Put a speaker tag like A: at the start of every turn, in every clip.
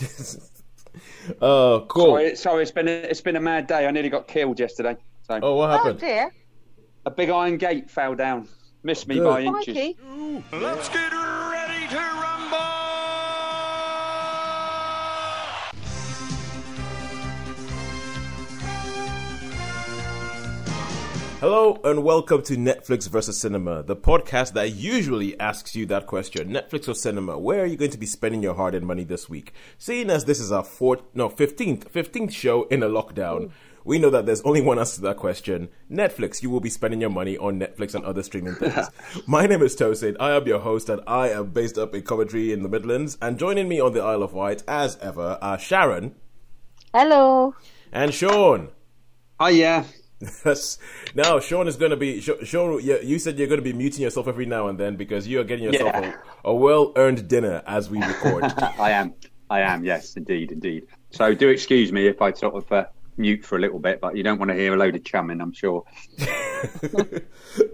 A: uh, cool.
B: Sorry, sorry, it's been a, it's been a mad day. I nearly got killed yesterday. So
A: Oh, what happened?
C: Oh dear.
B: a big iron gate fell down, missed me
A: Good.
B: by inches.
C: Mikey.
D: Let's get
A: Hello and welcome to Netflix versus Cinema, the podcast that usually asks you that question: Netflix or cinema? Where are you going to be spending your hard-earned money this week? Seeing as this is our fourth, no, fifteenth, fifteenth show in a lockdown, we know that there's only one answer to that question: Netflix. You will be spending your money on Netflix and other streaming things. My name is Tosin. I am your host, and I am based up in Coventry in the Midlands. And joining me on the Isle of Wight, as ever, are Sharon
C: Hello.
A: and Sean.
B: Oh yeah,
A: Yes. Now, Sean is going to be. Sean, you, said you're going to be muting yourself every now and then because you are getting yourself
B: Yeah.
A: a, a well-earned dinner as we record.
B: I am. I am. Yes, indeed, indeed. So do excuse me if I sort of uh, mute for a little bit, but you don't want to hear a load of chumming, I'm sure.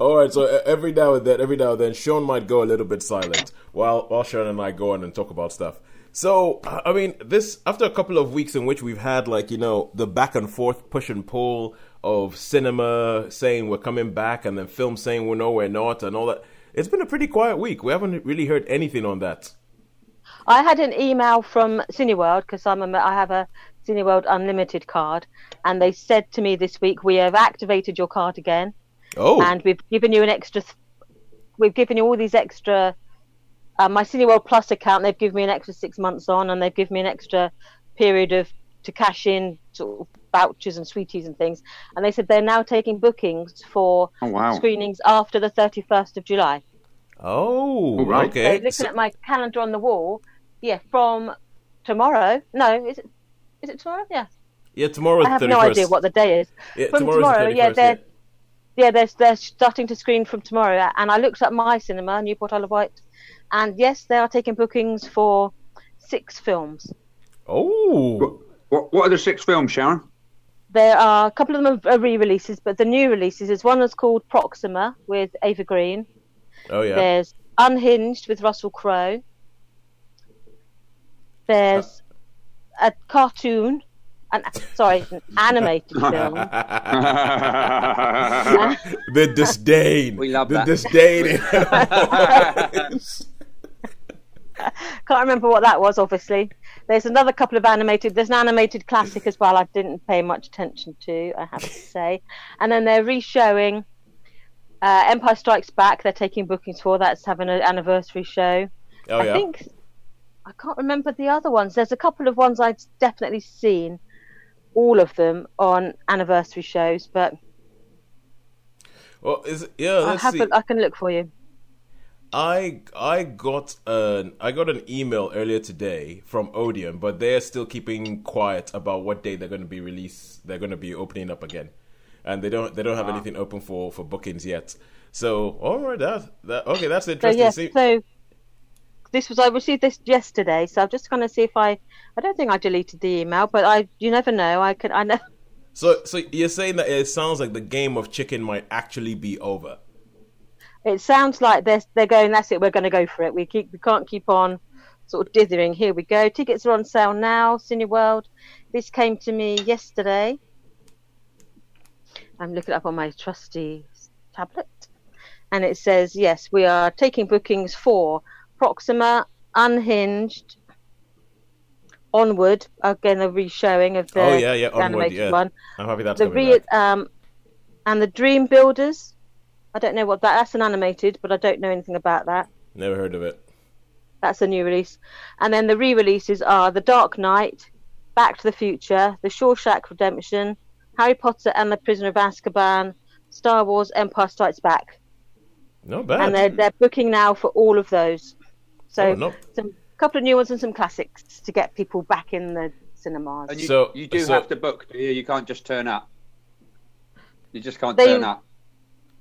A: All right. So every now and then, every now and then, Sean might go a little bit silent while while Sharon and I go on and talk about stuff. So I mean, this after a couple of weeks in which we've had like you know the back and forth push and pull of cinema saying we're coming back and then film saying we're no we're not and all that. It's been a pretty quiet week. We haven't really heard anything on that.
C: I had an email from Cineworld because I'm a, I have a Cineworld Unlimited card, and they said to me this week we have activated your card again,
A: Oh,
C: and we've given you an extra. th- We've given you all these extra. Uh, my Cineworld Plus account, they've given me an extra six months on, and they've given me an extra period of to cash in sort of vouchers and sweeties and things. And they said they're now taking bookings for
B: Oh, wow.
C: screenings after the 31st of July.
A: Oh,
B: All right.
C: So looking
A: So-
C: at my calendar on the wall, yeah, from tomorrow. No, is it? Is it tomorrow? Yeah.
A: yeah, tomorrow's
C: I have
A: 31st.
C: no idea what the day is.
A: Yeah,
C: from
A: tomorrow's the
C: tomorrow, yeah, they're yeah, they're they're starting to screen from tomorrow. And I looked at my cinema, Newport Isle of Wight, and yes, they are taking bookings for six films.
A: Oh,
B: What, what are the six films, Sharon?
C: There are a couple of them are re-releases, but the new releases is one that's called Proxima with Eva Green.
A: oh yeah.
C: There's Unhinged with Russell Crowe. There's a cartoon, an, sorry, an animated film.
A: the disdain.
B: We love
A: the
B: that.
A: disdain.
C: Can't remember what that was, obviously. There's another couple of animated. There's an animated classic as well. I didn't pay much attention to, I have to say. And then they're re-showing uh, Empire Strikes Back. They're taking bookings for that's having an anniversary show.
A: oh yeah.
C: I think I can't remember the other ones. There's a couple of ones I've definitely seen, all of them on anniversary shows, but
A: well, is yeah.
C: I have. I can look for you.
A: I I got an I got an email earlier today from Odeon, but they're still keeping quiet about what day they're going to be released. They're going to be opening up again, and they don't they don't have ah. anything open for for bookings yet. So all right, that that okay, that's
C: So
A: interesting.
C: yes,
A: See-
C: so this was I received this yesterday, so I'm just going to see if I I don't think I deleted the email, but I you never know. I could I know
A: so so you're saying that it sounds like the game of chicken might actually be over.
C: It sounds like they're they're going. That's it. We're going to go for it. We keep we can't keep on sort of dithering. Here we go. Tickets are on sale now. Cineworld. This came to me yesterday. I'm looking up on my trusty tablet, and it says yes, we are taking bookings for Proxima, Unhinged, Onward. Again, a re-showing of the
A: oh yeah, yeah, onward,
C: animated
A: yeah.
C: one
A: I'm happy that's
C: the re- um and the dream builders i don't know what that that's an animated but i don't know anything about that
A: Never heard of it.
C: that's a new release and then the re-releases are the dark knight back to the future the shawshank redemption harry potter and the prisoner of azkaban star wars empire strikes back
A: Not bad.
C: and they're they're booking now for all of those so
A: Oh, no.
C: some couple of new ones and some classics to get people back in the cinemas
B: And you,
A: So-
B: you do
A: so-
B: have to book, do you? You can't just turn up. You just can't
C: They-
B: turn up.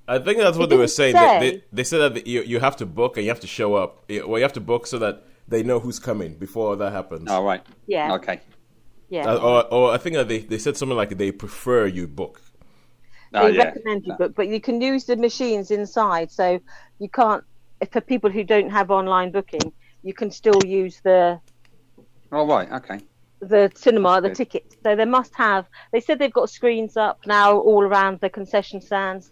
A: I think that's what
C: It
A: they were saying. They,
C: say.
A: they, they said that you you have to book and you have to show up. Well, you have to book so that they know who's coming before that happens.
B: Oh, right.
C: yeah
B: Okay.
C: yeah
A: Uh, or, or I think that they, they said something like they prefer you book.
B: Oh,
C: they
B: yeah.
C: recommend you book, but you can use the machines inside, so you can't. If for people who don't have online booking, you can still use the
B: Oh right, okay.
C: the cinema, the
B: Good.
C: tickets. So they must have. They said they've got screens up now all around the concession stands.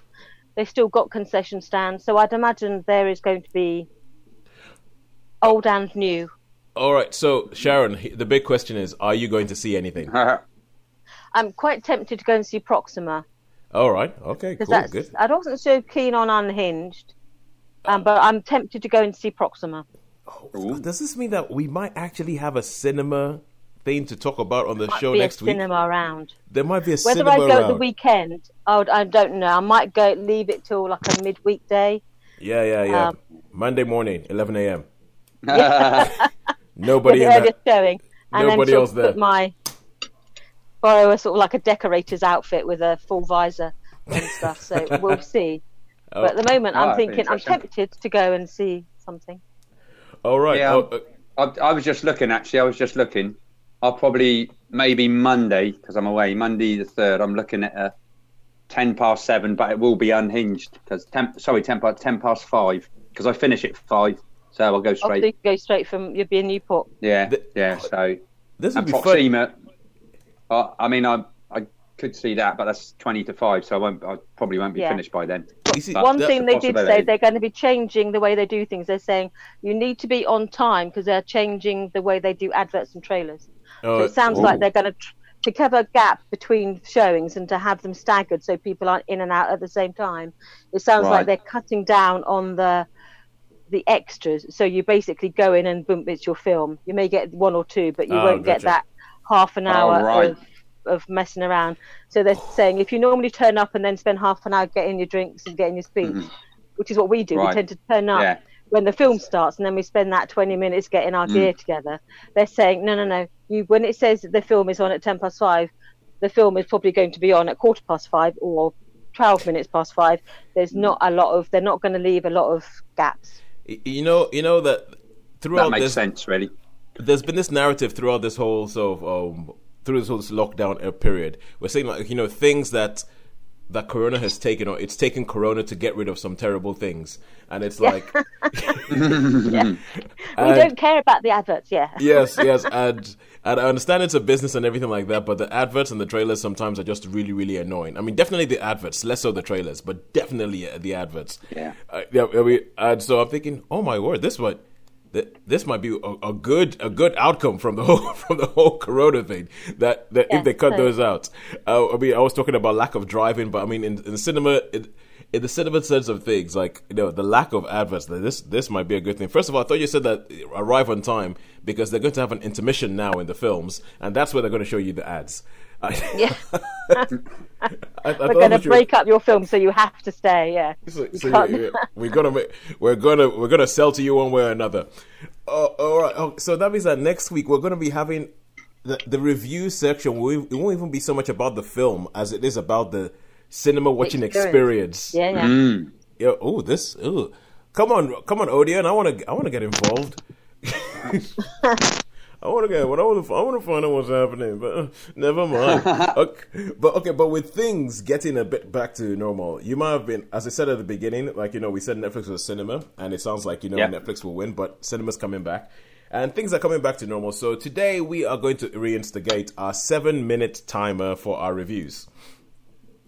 C: They've still got concession stands, so I'd imagine there is going to be old and new.
A: All right. So Sharon, the big question is: Are you going to see anything?
C: I'm quite tempted to go and see Proxima
A: All right. Okay.
C: because
A: Cool.
C: that's.
A: Good.
C: I wasn't so keen on Unhinged, um, but I'm tempted to go and see Proxima.
B: Ooh.
A: Does this mean that we might actually have a cinema thing to talk about on the
C: Might
A: show
C: be
A: next
C: a
A: week?
C: cinema around.
A: There might be a
C: Whether
A: cinema
C: I go
A: around.
C: the weekend, I, would, I don't know. I might go leave it till like a midweek day.
A: Yeah, yeah, yeah.
C: Um,
A: Monday morning, 11 a.m.
C: Get
A: Nobody
C: the
A: in
C: earliest
A: that.
C: showing, and
A: Nobody
C: then
A: else there.
C: put my borrow a sort of like a decorator's outfit with a full visor and stuff. So we'll see.
A: Oh,
C: But at the moment,
B: Oh,
C: I'm
B: that'd
C: thinking I'm tempted to go and see something.
A: all right.
B: Yeah.
A: Oh, uh,
B: I, I was just looking. Actually, I was just looking. I'll probably maybe Monday because I'm away. Monday the third. I'm looking at a ten past seven, but it will be unhinged because ten. Sorry, ten past ten past five because I finish at five, so I'll go straight.
C: Obviously, go straight from you'll be in Newport.
B: Yeah,
A: The-
B: yeah. So
A: this would
B: and
A: be fun.
B: Proxima. Uh, I mean, I I could see that, but that's twenty to five, so I won't. I probably won't be
C: Yeah.
B: finished by then.
A: You see,
C: One
A: that-
C: thing they did say they're going to be changing the way they do things. They're saying you need to be on time because they're changing the way they do adverts and trailers.
A: Oh,
C: So it sounds
B: Ooh.
C: like they're going to tr- to cover a gap between showings and to have them staggered so people aren't in and out at the same time. It sounds
B: Right.
C: like they're cutting down on the the extras. So you basically go in and boom, it's your film. You may get one or two, but you
A: Oh,
C: won't
A: gotcha.
C: get that half an hour
B: right.
C: of of messing around. So they're saying if you normally turn up and then spend half an hour getting your drinks and getting your speech, which is what we do,
B: Mm-hmm. Right.
C: we tend to turn up
B: Yeah.
C: when the film starts and then we spend that 20 minutes getting
B: Mm.
C: our gear together they're saying no no no you when it says the film is on at 10 past 5 the film is probably going to be on at quarter past 5 or 12 minutes past 5 there's not a lot of they're not going to leave a lot of gaps
A: you know, you know that throughout
B: That makes
A: this,
B: sense, really.
A: there's been this narrative throughout this whole sort of um, through this whole this lockdown uh, period. We're saying like you know things that that Corona has taken, or it's taken Corona to get rid of some terrible things, and it's like
C: we
A: And-
C: don't care about the adverts yeah
A: yes, yes, and and I understand it's a business and everything like that, but the adverts and the trailers sometimes are just really, really annoying. I mean, definitely the adverts, less so the trailers, but definitely uh, the adverts.
B: Yeah.
A: Uh, yeah. I mean, and so I'm thinking, oh my word, this might. Th- This might be a, a good a good outcome from the whole from the whole Corona thing. That, that
C: Yeah,
A: if they cut
C: so-
A: those out, uh, I mean, I was talking about lack of driving, but I mean, in, in the cinema, it, in the cinema sense of things, like you know, the lack of adverts, this this might be a good thing. First of all, I thought you said that arrive on time because they're going to have an intermission now in the films, and that's where they're going to show you the ads. I,
C: yeah
A: I, I
C: we're going to
A: that you were-
C: break up your film so you have to stay yeah
A: so, so
C: can't-
A: yeah, yeah, we're gonna we're gonna we're gonna sell to you one way or another. Oh, all right. Oh, so that means that next week we're gonna be having the the review section. We, It won't even be so much about the film as it is about the cinema watching experience.
C: yeah yeah
B: Mm.
A: Yeah. Oh, this. Oh, come on, come on, Odeon. I want to. I want to get involved. I want to get. What I want to. I want to find out what's happening, but uh, never mind. okay, but okay, but with things getting a bit back to normal, you might have been, as I said at the beginning, like you know, we said Netflix was cinema, and it sounds like you know
B: Yeah.
A: Netflix will win, but cinema's coming back. And things are coming back to normal. So today we are going to reinstigate our seven minute timer for our reviews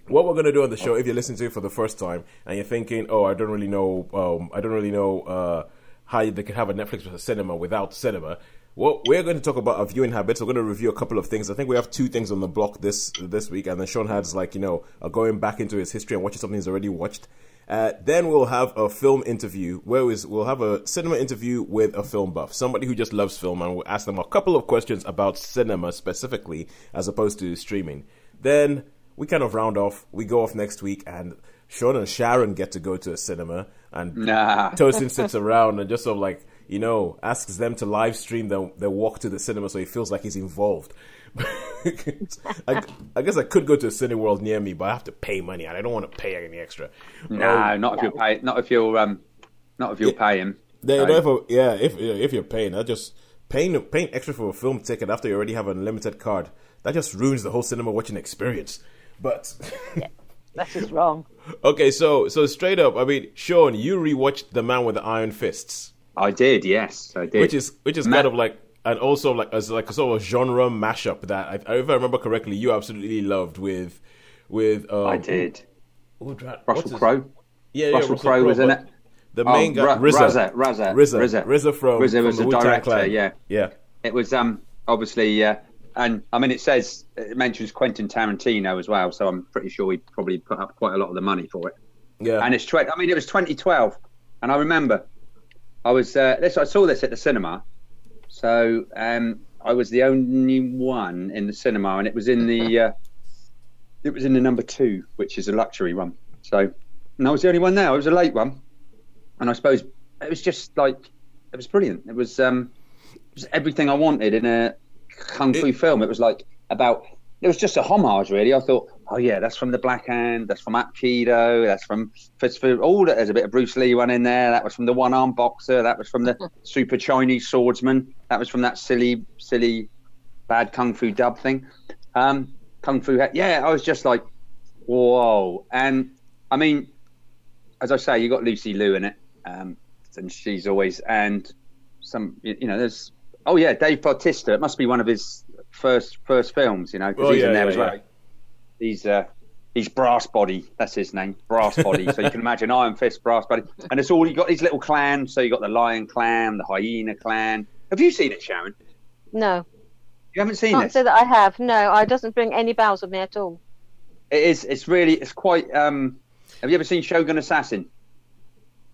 A: what we're going to do on the show if you're listening to it for the first time and you're thinking oh i don't really know um, i don't really know uh, how they could have a netflix with a cinema without cinema well, we're going to talk about our viewing habits. We're going to review a couple of things. I think we have two things on the block this this week, and then Sean has like you know going back into his history and watching something he's already watched. Uh, then we'll have a film interview where is we'll have a cinema interview with a film buff, somebody who just loves film, and we'll ask them a couple of questions about cinema specifically, as opposed to streaming. Then we kind of round off. We go off next week, and Sean and Sharon get to go to a cinema, and
B: Nah.
A: Tosin sits around and just sort of like you know asks them to live stream their their walk to the cinema, so he feels like he's involved. I, I guess I could go to a Cineworld near me, but I have to pay money, and I don't want to pay any extra.
B: No, not if you're pay, not if you're um, not if you're paying.
A: They,
B: No.
A: you yeah, if if you're paying, that just paying paying extra for a film ticket after you already have an unlimited card. That just ruins the whole cinema watching experience. But
C: that's just wrong
A: okay, so so straight up, I mean, Sean, you rewatched The Man with the Iron Fists,
B: I did, yes, I did.
A: which is which is
B: Ma-
A: kind of like and also like as like a sort of genre mashup that I, if I remember correctly, you absolutely loved with with. Um,
B: I did.
A: who
B: Russell Crowe.
A: Yeah, yeah,
B: Russell Crowe was in it.
A: The
B: Oh,
A: main guy,
B: Ra-
A: RZA,
B: RZA, RZA,
A: RZA,
B: RZA.
A: RZA from
B: RZA
A: from
B: was
A: the
B: director,
A: Clan.
B: yeah.
A: yeah.
B: It was um obviously uh, and I mean it says it mentions Quentin Tarantino as well, so I'm pretty sure he probably put up quite a lot of the money for it.
A: Yeah,
B: And it's tw- I mean it was 2012, and I remember I was uh, this I saw this at the cinema, so um I was the only one in the cinema, and it was in the uh, it was in the number two, which is a luxury one. So and I was the only one there. It was a late one, and I suppose it was just like it was brilliant. It was um it was everything I wanted in a kung fu
A: It-
B: film. It was like about it was just a homage, really. I thought, oh yeah, that's from the Black Hand, that's from Aikido, that's from Fist for all that. There's a bit of Bruce Lee one in there. That was from the one arm boxer. That was from the Super Chinese swordsman. That was from that silly, silly, bad kung fu dub thing. Um, kung fu, yeah. I was just like, whoa. And I mean, as I say, you got Lucy Liu in it, um, and she's always and some, you you know, there's oh yeah, Dave Bautista. It must be one of his first first films, you know, because
A: Oh,
B: he's
A: yeah,
B: in there
A: yeah,
B: as well.
A: yeah.
B: He's uh, he's Brass Body. That's his name, Brass Body. so you can imagine Iron Fist, Brass Body, and it's all you got these little clans. So you got the Lion Clan, the Hyena Clan. Have you seen it, Sharon?
C: No,
B: You haven't seen
C: can't
B: it?
C: say that I have. No, I doesn't bring any bells with me at all.
B: It is. It's really. It's quite. Um, have you ever seen Shogun Assassin?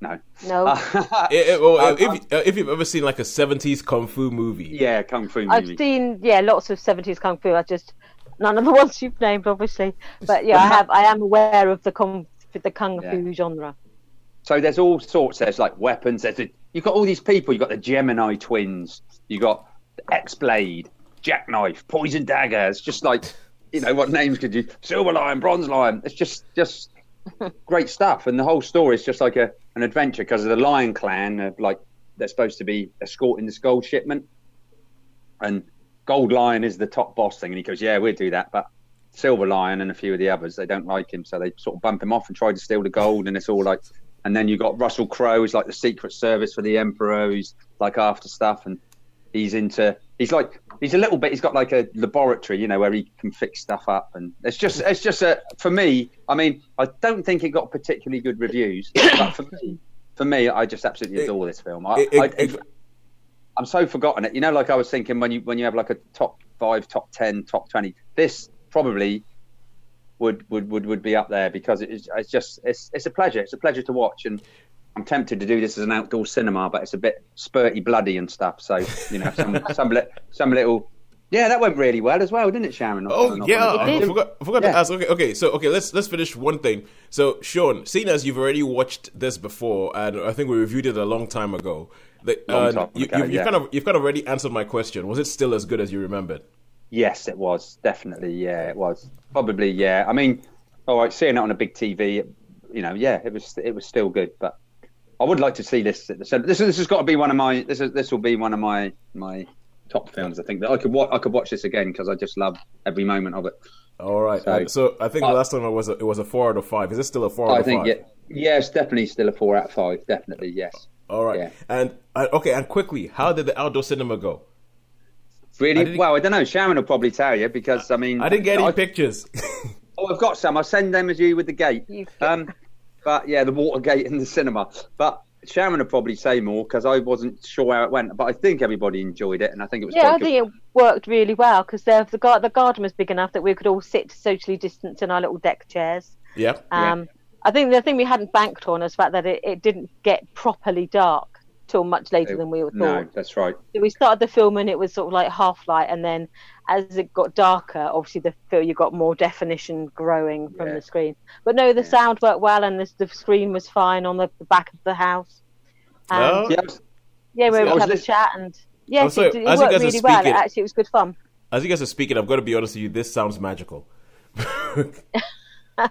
B: No.
C: No,
A: Eh, eh, well,
B: Um,
A: if uh, if you've ever seen like a '70s kung fu movie,
B: yeah, kung fu movie.
C: I've seen yeah lots of seventies kung fu. I just none of the ones you've named, obviously. But yeah, I have. I am aware of the kung the kung fu genre.
B: So there's all sorts. There's like weapons. There's a, you've got all these people. You've got the Gemini twins. You've got X Blade, Jackknife, Poison Dagger. It's just like you know what names could you? Silver Lion, Bronze Lion. It's just just great stuff. And the whole story is just like a an adventure because of the Lion Clan. Are like they're supposed to be escorting this gold shipment, and Gold Lion is the top boss thing. And he goes, "Yeah, we'll do that," but Silver Lion and a few of the others, they don't like him, so they sort of bump him off and try to steal the gold. And it's all like, and then you got Russell Crowe, who's like the Secret Service for the Emperor, who's like after stuff, and he's into, he's like, he's a little bit, he's got like a laboratory, you know, where he can fix stuff up, and it's just, it's just a, for me, I mean, I don't think it got particularly good reviews, but for me, for me, I just absolutely adore this film. I,
A: it- it-
B: I,
A: it-
B: I'm so forgotten it. You know, like I was thinking when you when you have like a top five, top ten, top twenty. This probably would would would, would be up there because it is, it's just it's it's a pleasure. It's a pleasure to watch, and I'm tempted to do this as an outdoor cinema, but it's a bit spurty, bloody, and stuff. So you know, some some li- some little. Yeah, that went really well as well, didn't it, Sharon? Not-
A: Oh
B: not-
A: yeah, I forgot, I forgot to ask. Okay, okay, so okay, let's let's finish one thing. So Sean, seeing as you've already watched this before, and I think we reviewed it a long time ago, the, uh, you, you've
B: yeah.
A: kind of you've kind of already answered my question. Was it still as good as you remembered?
B: Yes, it was definitely. Yeah, it was probably. Yeah, I mean, all right, seeing it on a big TV, you know, yeah, it was it was still good, but I would like to see this. At the centre. This this has got to be one of my this is this will be one of my my top films. I think that I could watch I could watch this again because I just love every moment of it.
A: All right.
B: So-
A: So, I think the last time it was a, it was a four out of five. Is it still a four out
B: I
A: of
B: think
A: five?
B: yeah, yeah, it's definitely still a four out of five. Definitely yes.
A: All right.
B: Yeah.
A: And uh, okay, and quickly, how did the outdoor cinema go?
B: Really
A: didn't-
B: well. I don't know. Sharon will probably tell you because I mean
A: I didn't get any
B: I-
A: pictures.
B: Oh, I've got some. I'll send them as you with the gate. Um, but yeah, the water gate in the cinema. But Sharon will probably say more because I wasn't sure how it went. But I think everybody enjoyed it, and I think it was
C: Yeah, I
B: quite good.
C: think it worked really well because the the, the garden was big enough that we could all sit socially distanced in our little deck chairs.
A: yeah.
C: Um, I think the thing we hadn't banked on is the fact that it, it didn't get properly dark till much later than we all
B: No,
C: thought.
B: that's right.
C: So we started the film and it was sort of like half light, and then as it got darker, obviously the film you got more definition growing from
B: Yeah.
C: the screen. But no, the
B: Yeah.
C: sound worked well, and the, the screen was fine on the, the back of the house. And,
A: Oh.
B: Yeah, was-
C: yeah, we
A: See,
C: were
A: I
C: able to have a
B: lis-
C: chat, and yes,
A: sorry,
C: it, it worked
A: guys are
C: really well.
A: speaking-
C: Actually, it was good fun.
A: As you guys are speaking, I've got to be honest with you. This sounds magical.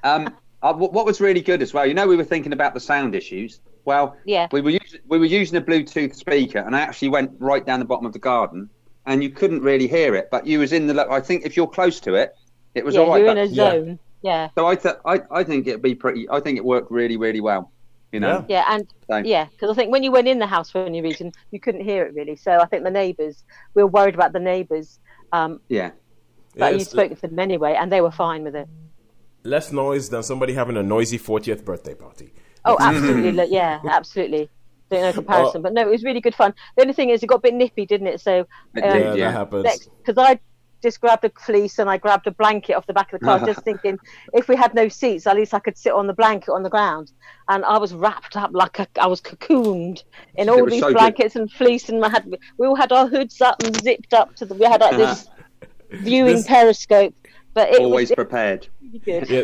B: um, uh, what what was really good as well. You know, we were thinking about the sound issues. Well,
C: Yeah.
B: we were using we were using a Bluetooth speaker, and I actually went right down the bottom of the garden, and you couldn't really hear it. But you was in the. I think if you're close to it, it was
C: yeah,
B: all right.
C: you're
B: but-
C: in a zone. Yeah.
B: So I, th- I I think it'd be pretty. I think it worked really really well. You know.
C: Yeah, and
B: So-
C: yeah, because I think when you went in the house for any reason, you couldn't hear it really. So I think the neighbours, we were worried about the neighbours, um,
B: Yeah.
C: but you
A: Yes,
C: spoke to them anyway, and they were fine with it.
A: Less noise than somebody having a noisy 40th birthday party.
C: Oh, absolutely, yeah, absolutely. Don't know comparison, but no, it was really good fun. The only thing is, it got a bit nippy, didn't it? So um,
B: did,
A: Yeah,
B: yeah.
A: that happens.
C: because I just grabbed a fleece and I grabbed a blanket off the back of the car, just thinking if we had no seats, at least I could sit on the blanket on the ground. And I was wrapped up like a, I was cocooned in all these
B: so good.
C: blankets and fleece, and I had we all had our hoods up and zipped up to the. We had like this viewing
A: This-
C: periscope, but it
B: Always
C: was
B: prepared.
C: really good.
A: Yeah,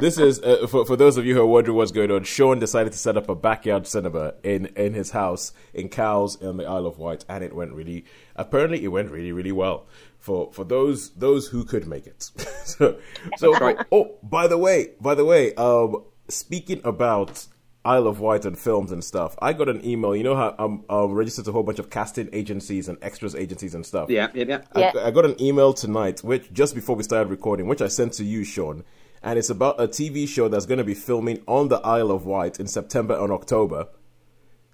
A: this is uh, for for those of you who are wondering what's going on. Sean decided to set up a backyard cinema in in his house in Cowes on the Isle of Wight, and it went really. Apparently, it went really really well for for those those who could make it. so so
B: right.
A: oh by the way by the way um speaking about. Isle of Wight and films and stuff. I got an email. You know how I'm, I'm registered to a whole bunch of casting agencies and extras agencies and stuff.
B: Yeah, yeah, yeah.
C: Yeah.
A: I, I got an email tonight, which just before we started recording, which I sent to you, Sean, and it's about a TV show that's going to be filming on the Isle of Wight in September and October,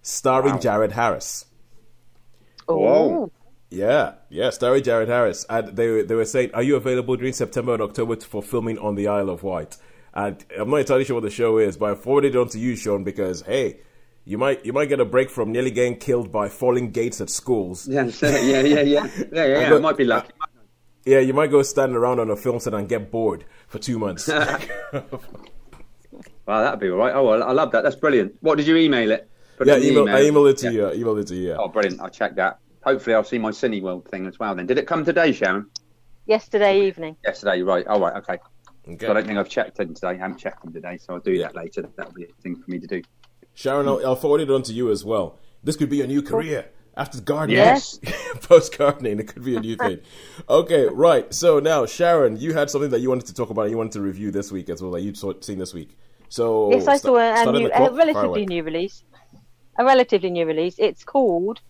A: starring Jared Harris. Oh.
B: Whoa.
A: Yeah, yeah, starring Jared Harris, and they were- they were saying, "Are you available during September and October t- for filming on the Isle of Wight?" And I'm not entirely sure what the show is, but I forwarded it on to you, Sean, because hey, you might you might get a break from nearly getting killed by falling gates at schools.
B: Yeah, yeah, yeah, yeah, yeah, yeah. yeah.
A: Look,
B: I might be lucky.
A: Uh, yeah, you might go stand around on a film set and get bored for two months.
B: Wow, that'd be all right. Oh, well, I love that. That's brilliant. What did you email it? Put
A: yeah,
B: in the
A: email, I emailed it to
B: Yeah.
A: you. I emailed it to you. Yeah.
B: Oh, brilliant. I'll check that. Hopefully, I'll see my Cineworld thing as well then. Did it come today, Sharon?
C: Yesterday evening.
B: Yesterday, right. Oh, right, okay.
A: Okay.
B: So I don't think I've checked in today. I haven't checked in today, so I'll do
A: Yeah.
B: that later. That'll be a thing for me to do.
A: Sharon, I'll, I'll forward it on to you as well. This could be a new career after gardening.
B: Yes.
A: Post gardening, it could be a new thing. okay, right. So now, Sharon, you had something that you wanted to talk about. You wanted to review this week as well that you'd seen this week. So
C: Yes, I
A: sta-
C: saw a, a, new, a
A: clock, fire away.
C: relatively new release. A relatively new release. It's called,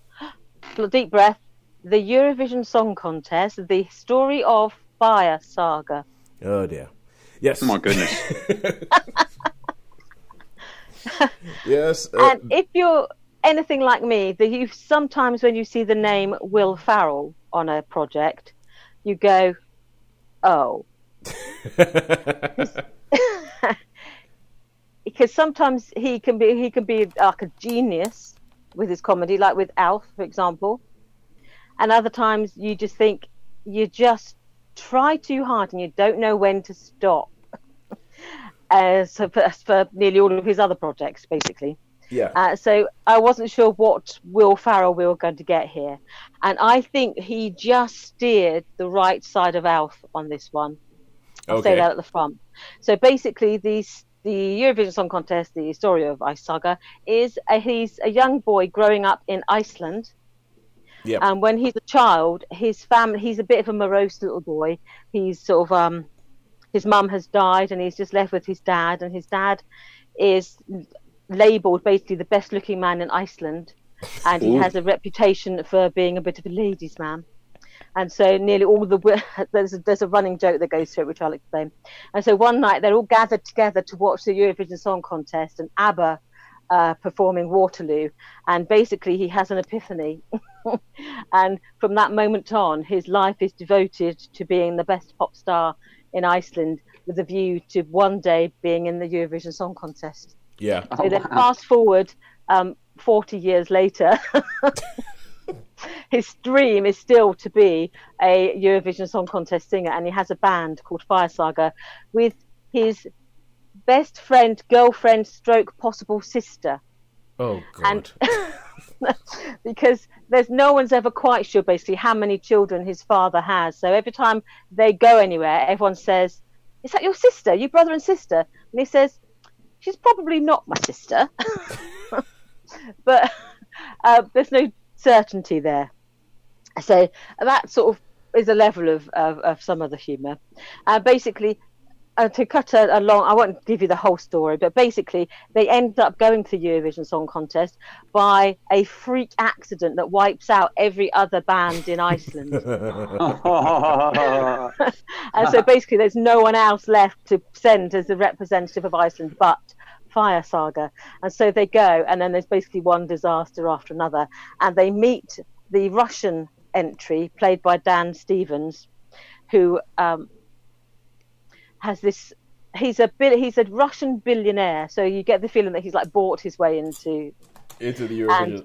C: deep breath, the Eurovision Song Contest, the story of Fire Saga.
A: Oh dear. Yes.
B: Oh, my goodness.
A: Yes. uh,
C: And if you're anything like me, that you sometimes when you see the name Will Ferrell on a project, you go, "Oh," because sometimes he can be he can be like a genius with his comedy, like with Elf, for example, and other times you just think you're just try too hard and you don't know when to stop. As for, as for nearly all of his other projects, basically.
A: yeah.
C: Uh, so I wasn't sure what Will Ferrell we were going to get here, and I think he just steered the right side of Elf on this one. I'll say that at the front. So basically, the the Eurovision Song Contest, the story of Ice Saga, is a, he's a young boy growing up in Iceland.
A: Yeah.
C: And when he's a child, his family, he's a bit of a morose little boy. He's sort of, um, his mum has died and he's just left with his dad. And his dad is labeled basically the best looking man in Iceland. And he
B: Ooh.
C: has a reputation for being a bit of a ladies' man. And so nearly all the there's a, there's a running joke that goes through it, which I'll explain. And so one night they're all gathered together to watch the Eurovision Song Contest and ABBA uh, performing Waterloo. And basically he has an epiphany. and from that moment on, his life is devoted to being the best pop star in Iceland with a view to one day being in the Eurovision Song Contest.
A: Yeah.
B: Oh,
C: So then
B: wow.
C: fast forward um, 40 years later, his dream is still to be a Eurovision Song Contest singer, and he has a band called Fire Saga with his best friend, girlfriend, stroke possible sister.
A: Oh God.
C: And because there's no one's ever quite sure basically how many children his father has. So every time they go anywhere, everyone says, "Is that your sister? You brother and sister?" And he says, "She's probably not my sister," but uh, there's no certainty there. So that sort of is a level of of, of some of the humour. Uh, basically, uh, to cut a, a long, I won't give you the whole story, but basically, they end up going to the Eurovision Song Contest by a freak accident that wipes out every other band in Iceland. and so basically, there's no one else left to send as the representative of Iceland but Fire Saga, and so they go, and then there's basically one disaster after another, and they meet the Russian entry played by Dan Stevens, who um, has this. He's a bil- he's a Russian billionaire, so you get the feeling that he's like bought his way into
A: Into the Eurovision.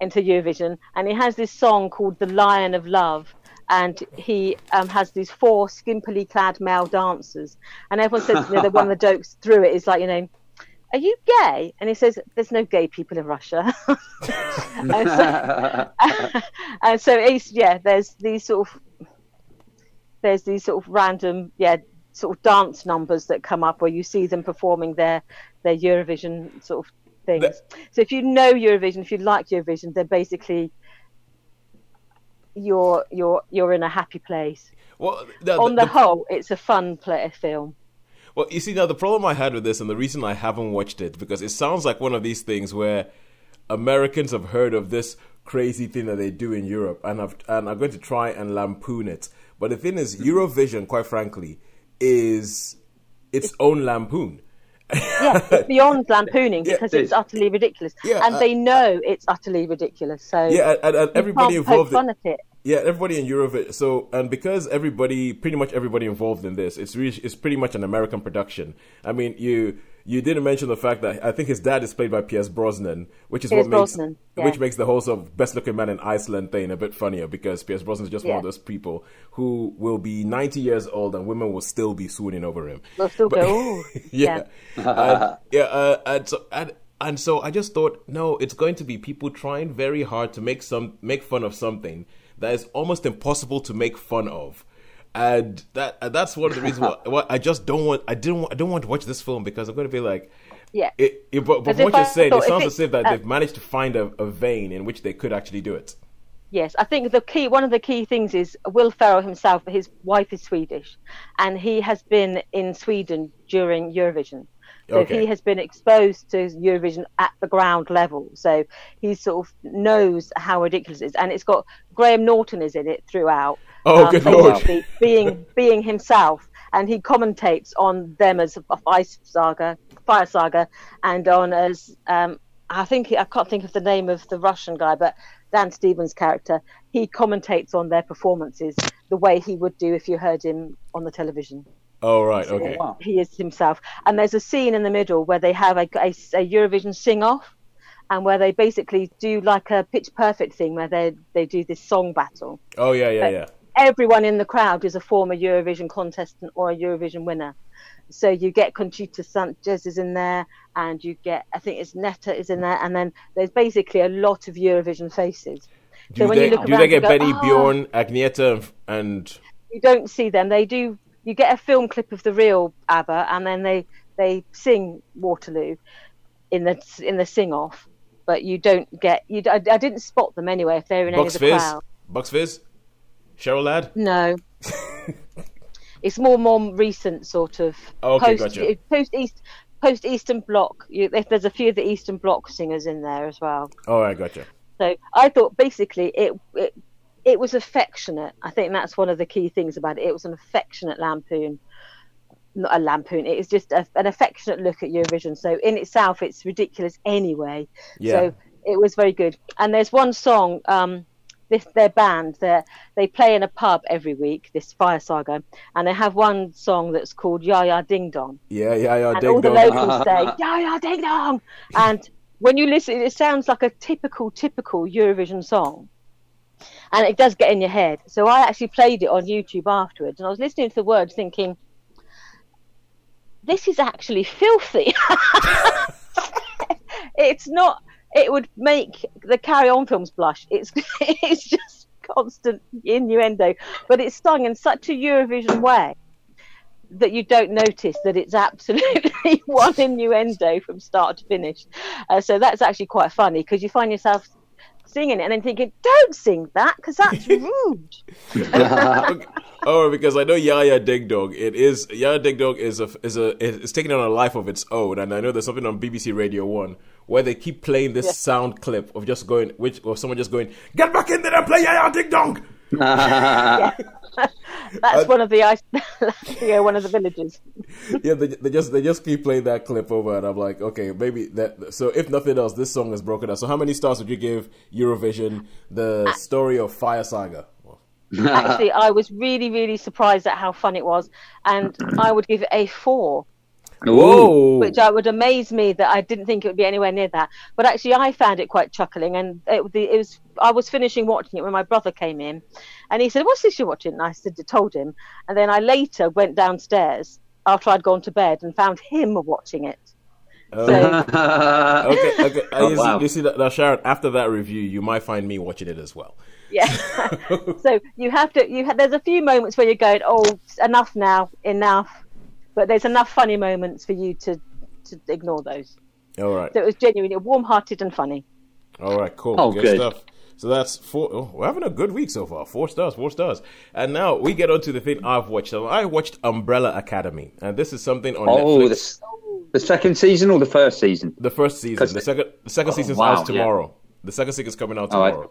C: into Eurovision, and he has this song called "The Lion of Love." And he um, has these four skimpily clad male dancers, and everyone says you know, that one of the jokes through it is like, you know, "Are you gay?" And he says, "There's no gay people in Russia." and, so, and so yeah, there's these sort of there's these sort of random yeah sort of dance numbers that come up where you see them performing their their Eurovision sort of things. so if you know Eurovision, if you like Eurovision, then basically you're you're you're in a happy place.
A: well, the,
C: On the,
A: the-
C: whole, it's a fun play film.
A: Well, you see, now the problem I had with this, and the reason I haven't watched it, because it sounds like one of these things where Americans have heard of this crazy thing that they do in Europe, and have and are going to try and lampoon it. But the thing is, mm-hmm. Eurovision, quite frankly, is its own lampoon.
C: Yeah, it's beyond lampooning because
B: it
C: it's utterly ridiculous,
A: Yeah,
C: and
A: uh,
C: they know it's utterly ridiculous. So
A: Yeah, and, and everybody
C: poke
A: involved.
C: fun at it.
A: Yeah, everybody in Europe. So, and because everybody, pretty much everybody involved in this, it's really, it's pretty much an American production. I mean, you you didn't mention the fact that I think his dad is played by Pierce Brosnan, which is
C: Pierce
A: what makes
C: Brosnan, yeah.
A: which makes the whole sort of best looking man in Iceland thing a bit funnier because Pierce Brosnan is just one of those people who will be ninety years old and women will still be swooning over him.
C: They'll still
A: But-
C: go, "Ooh."
A: yeah, and, yeah, uh, and so and, and so I just thought, no, it's going to be people trying very hard to make some make fun of something that is almost impossible to make fun of, and that and that's one of the reasons why, why I just don't want I didn't want, I don't want to watch this film because I'm going to be like.
C: Yeah.
A: It, it, but but what you're saying, it sounds as if that
C: uh,
A: they've managed to find a, a vein in which they could actually do it.
C: Yes, I think the key, one of the key things is Will Ferrell himself. His wife is Swedish, and he has been in Sweden during Eurovision. So
A: Okay.
C: he has been exposed to Eurovision at the ground level. So he sort of knows how ridiculous it is, and it's got Graham Norton is in it throughout.
A: Oh, good lord.
C: being being himself, and he commentates on them as a Ice Saga, Fire Saga, and on as um, I think I can't think of the name of the Russian guy, but Dan Stevens' character. He commentates on their performances the way he would do if you heard him on the television.
A: Oh right, okay.
C: He is himself, and there's a scene in the middle where they have a, a, a Eurovision sing-off, and where they basically do like a Pitch Perfect thing, where they they do this song battle
A: Oh yeah, yeah,
C: but
A: yeah.
C: everyone in the crowd is a former Eurovision contestant or a Eurovision winner. So you get Conchita Sanchez is in there, and you get I think it's Netta is in there, and then there's basically a lot of Eurovision faces.
A: Do
C: when
A: they
C: you look
A: do they
C: you
A: get
C: go,
A: Betty,
C: "Oh."
A: Bjorn, Agneta, and
C: You don't see them. They do. You get a film clip of the real ABBA, and then they they sing Waterloo in the in the sing off. But you don't get you. I, I didn't spot them anyway if they're in
A: Bucks
C: any of the
A: Fizz,
C: crowd.
A: Bucks Fizz, Cheryl Ladd.
C: No. it's more more recent sort of
A: Okay,
C: post
A: gotcha.
C: post east post Eastern Bloc. You, if there's a few of the Eastern Bloc singers in there as well.
A: All right, gotcha.
C: So I thought basically it it it was affectionate. I think that's one of the key things about it. It was an affectionate lampoon. Not a lampoon. It is just a, an affectionate look at Eurovision. So in itself, it's ridiculous anyway.
A: Yeah.
C: So it was very good. And there's one song. Um, this their band. They they play in a pub every week. This Fire Saga, and they have one song that's called Ya Ya Ding Dong
A: Yeah, yeah, yeah.
C: and
A: Ding
C: all the locals say "Ya ya ding dong," and when you listen, it sounds like a typical, typical Eurovision song, and it does get in your head. So I actually played it on YouTube afterwards, and I was listening to the words, thinking, "This is actually filthy." it's not. It would make the Carry On films blush. It's it's just constant innuendo, but it's sung in such a Eurovision way that you don't notice that it's absolutely one innuendo from start to finish. Uh, so that's actually quite funny because you find yourself singing it and then thinking, "Don't sing that because that's rude."
A: oh, because I know Yaya Ding Dong. It is Yaya Ding Dong is a is a is taking on a life of its own, and I know there's something on BBC Radio One where they keep playing this
C: Yeah.
A: sound clip of just going, which or someone just going, "Get back in there and play Yaya Ding Dong."
C: That's one of the ice, know, uh, one of the villages.
A: yeah, they, they just they just keep playing that clip over, and I'm like, okay, maybe that. So if nothing else, this song is broken up. So how many stars would you give Eurovision? The uh, story of Fire Saga.
C: Actually, I was really, really surprised at how fun it was, and I would give it a four.
A: Whoa!
C: which I would amaze me that I didn't think it would be anywhere near that. But actually, I found it quite chuckling, and it, it was. I was finishing watching it when my brother came in, and he said, "What's this you're watching?" And I said, "Told him." And then I later went downstairs after I'd gone to bed and found him watching it.
A: Oh.
C: So
A: okay, okay.
B: Oh,
A: you,
B: wow.
A: see, you see that now, Sharon. After that review, you might find me watching it as well.
C: yeah. so you have to. You ha- there's a few moments where you're going, "Oh, enough now, enough," but there's enough funny moments for you to to ignore those.
A: All right,
C: So it was genuinely warm-hearted and funny.
A: all right, cool,
B: Oh,
A: good,
B: good.
A: stuff. So that's four. Oh, we're having a good week so far. Four stars, four stars. And now we get on to the thing I've watched. So I watched Umbrella Academy, and this is something on
B: Oh,
A: Netflix.
B: the, the second season or the first season?
A: The first season.
B: 'Cause-
A: The second. The second
B: Oh,
A: season's
B: wow,
A: out tomorrow. The second season's coming out
B: All right.
A: tomorrow.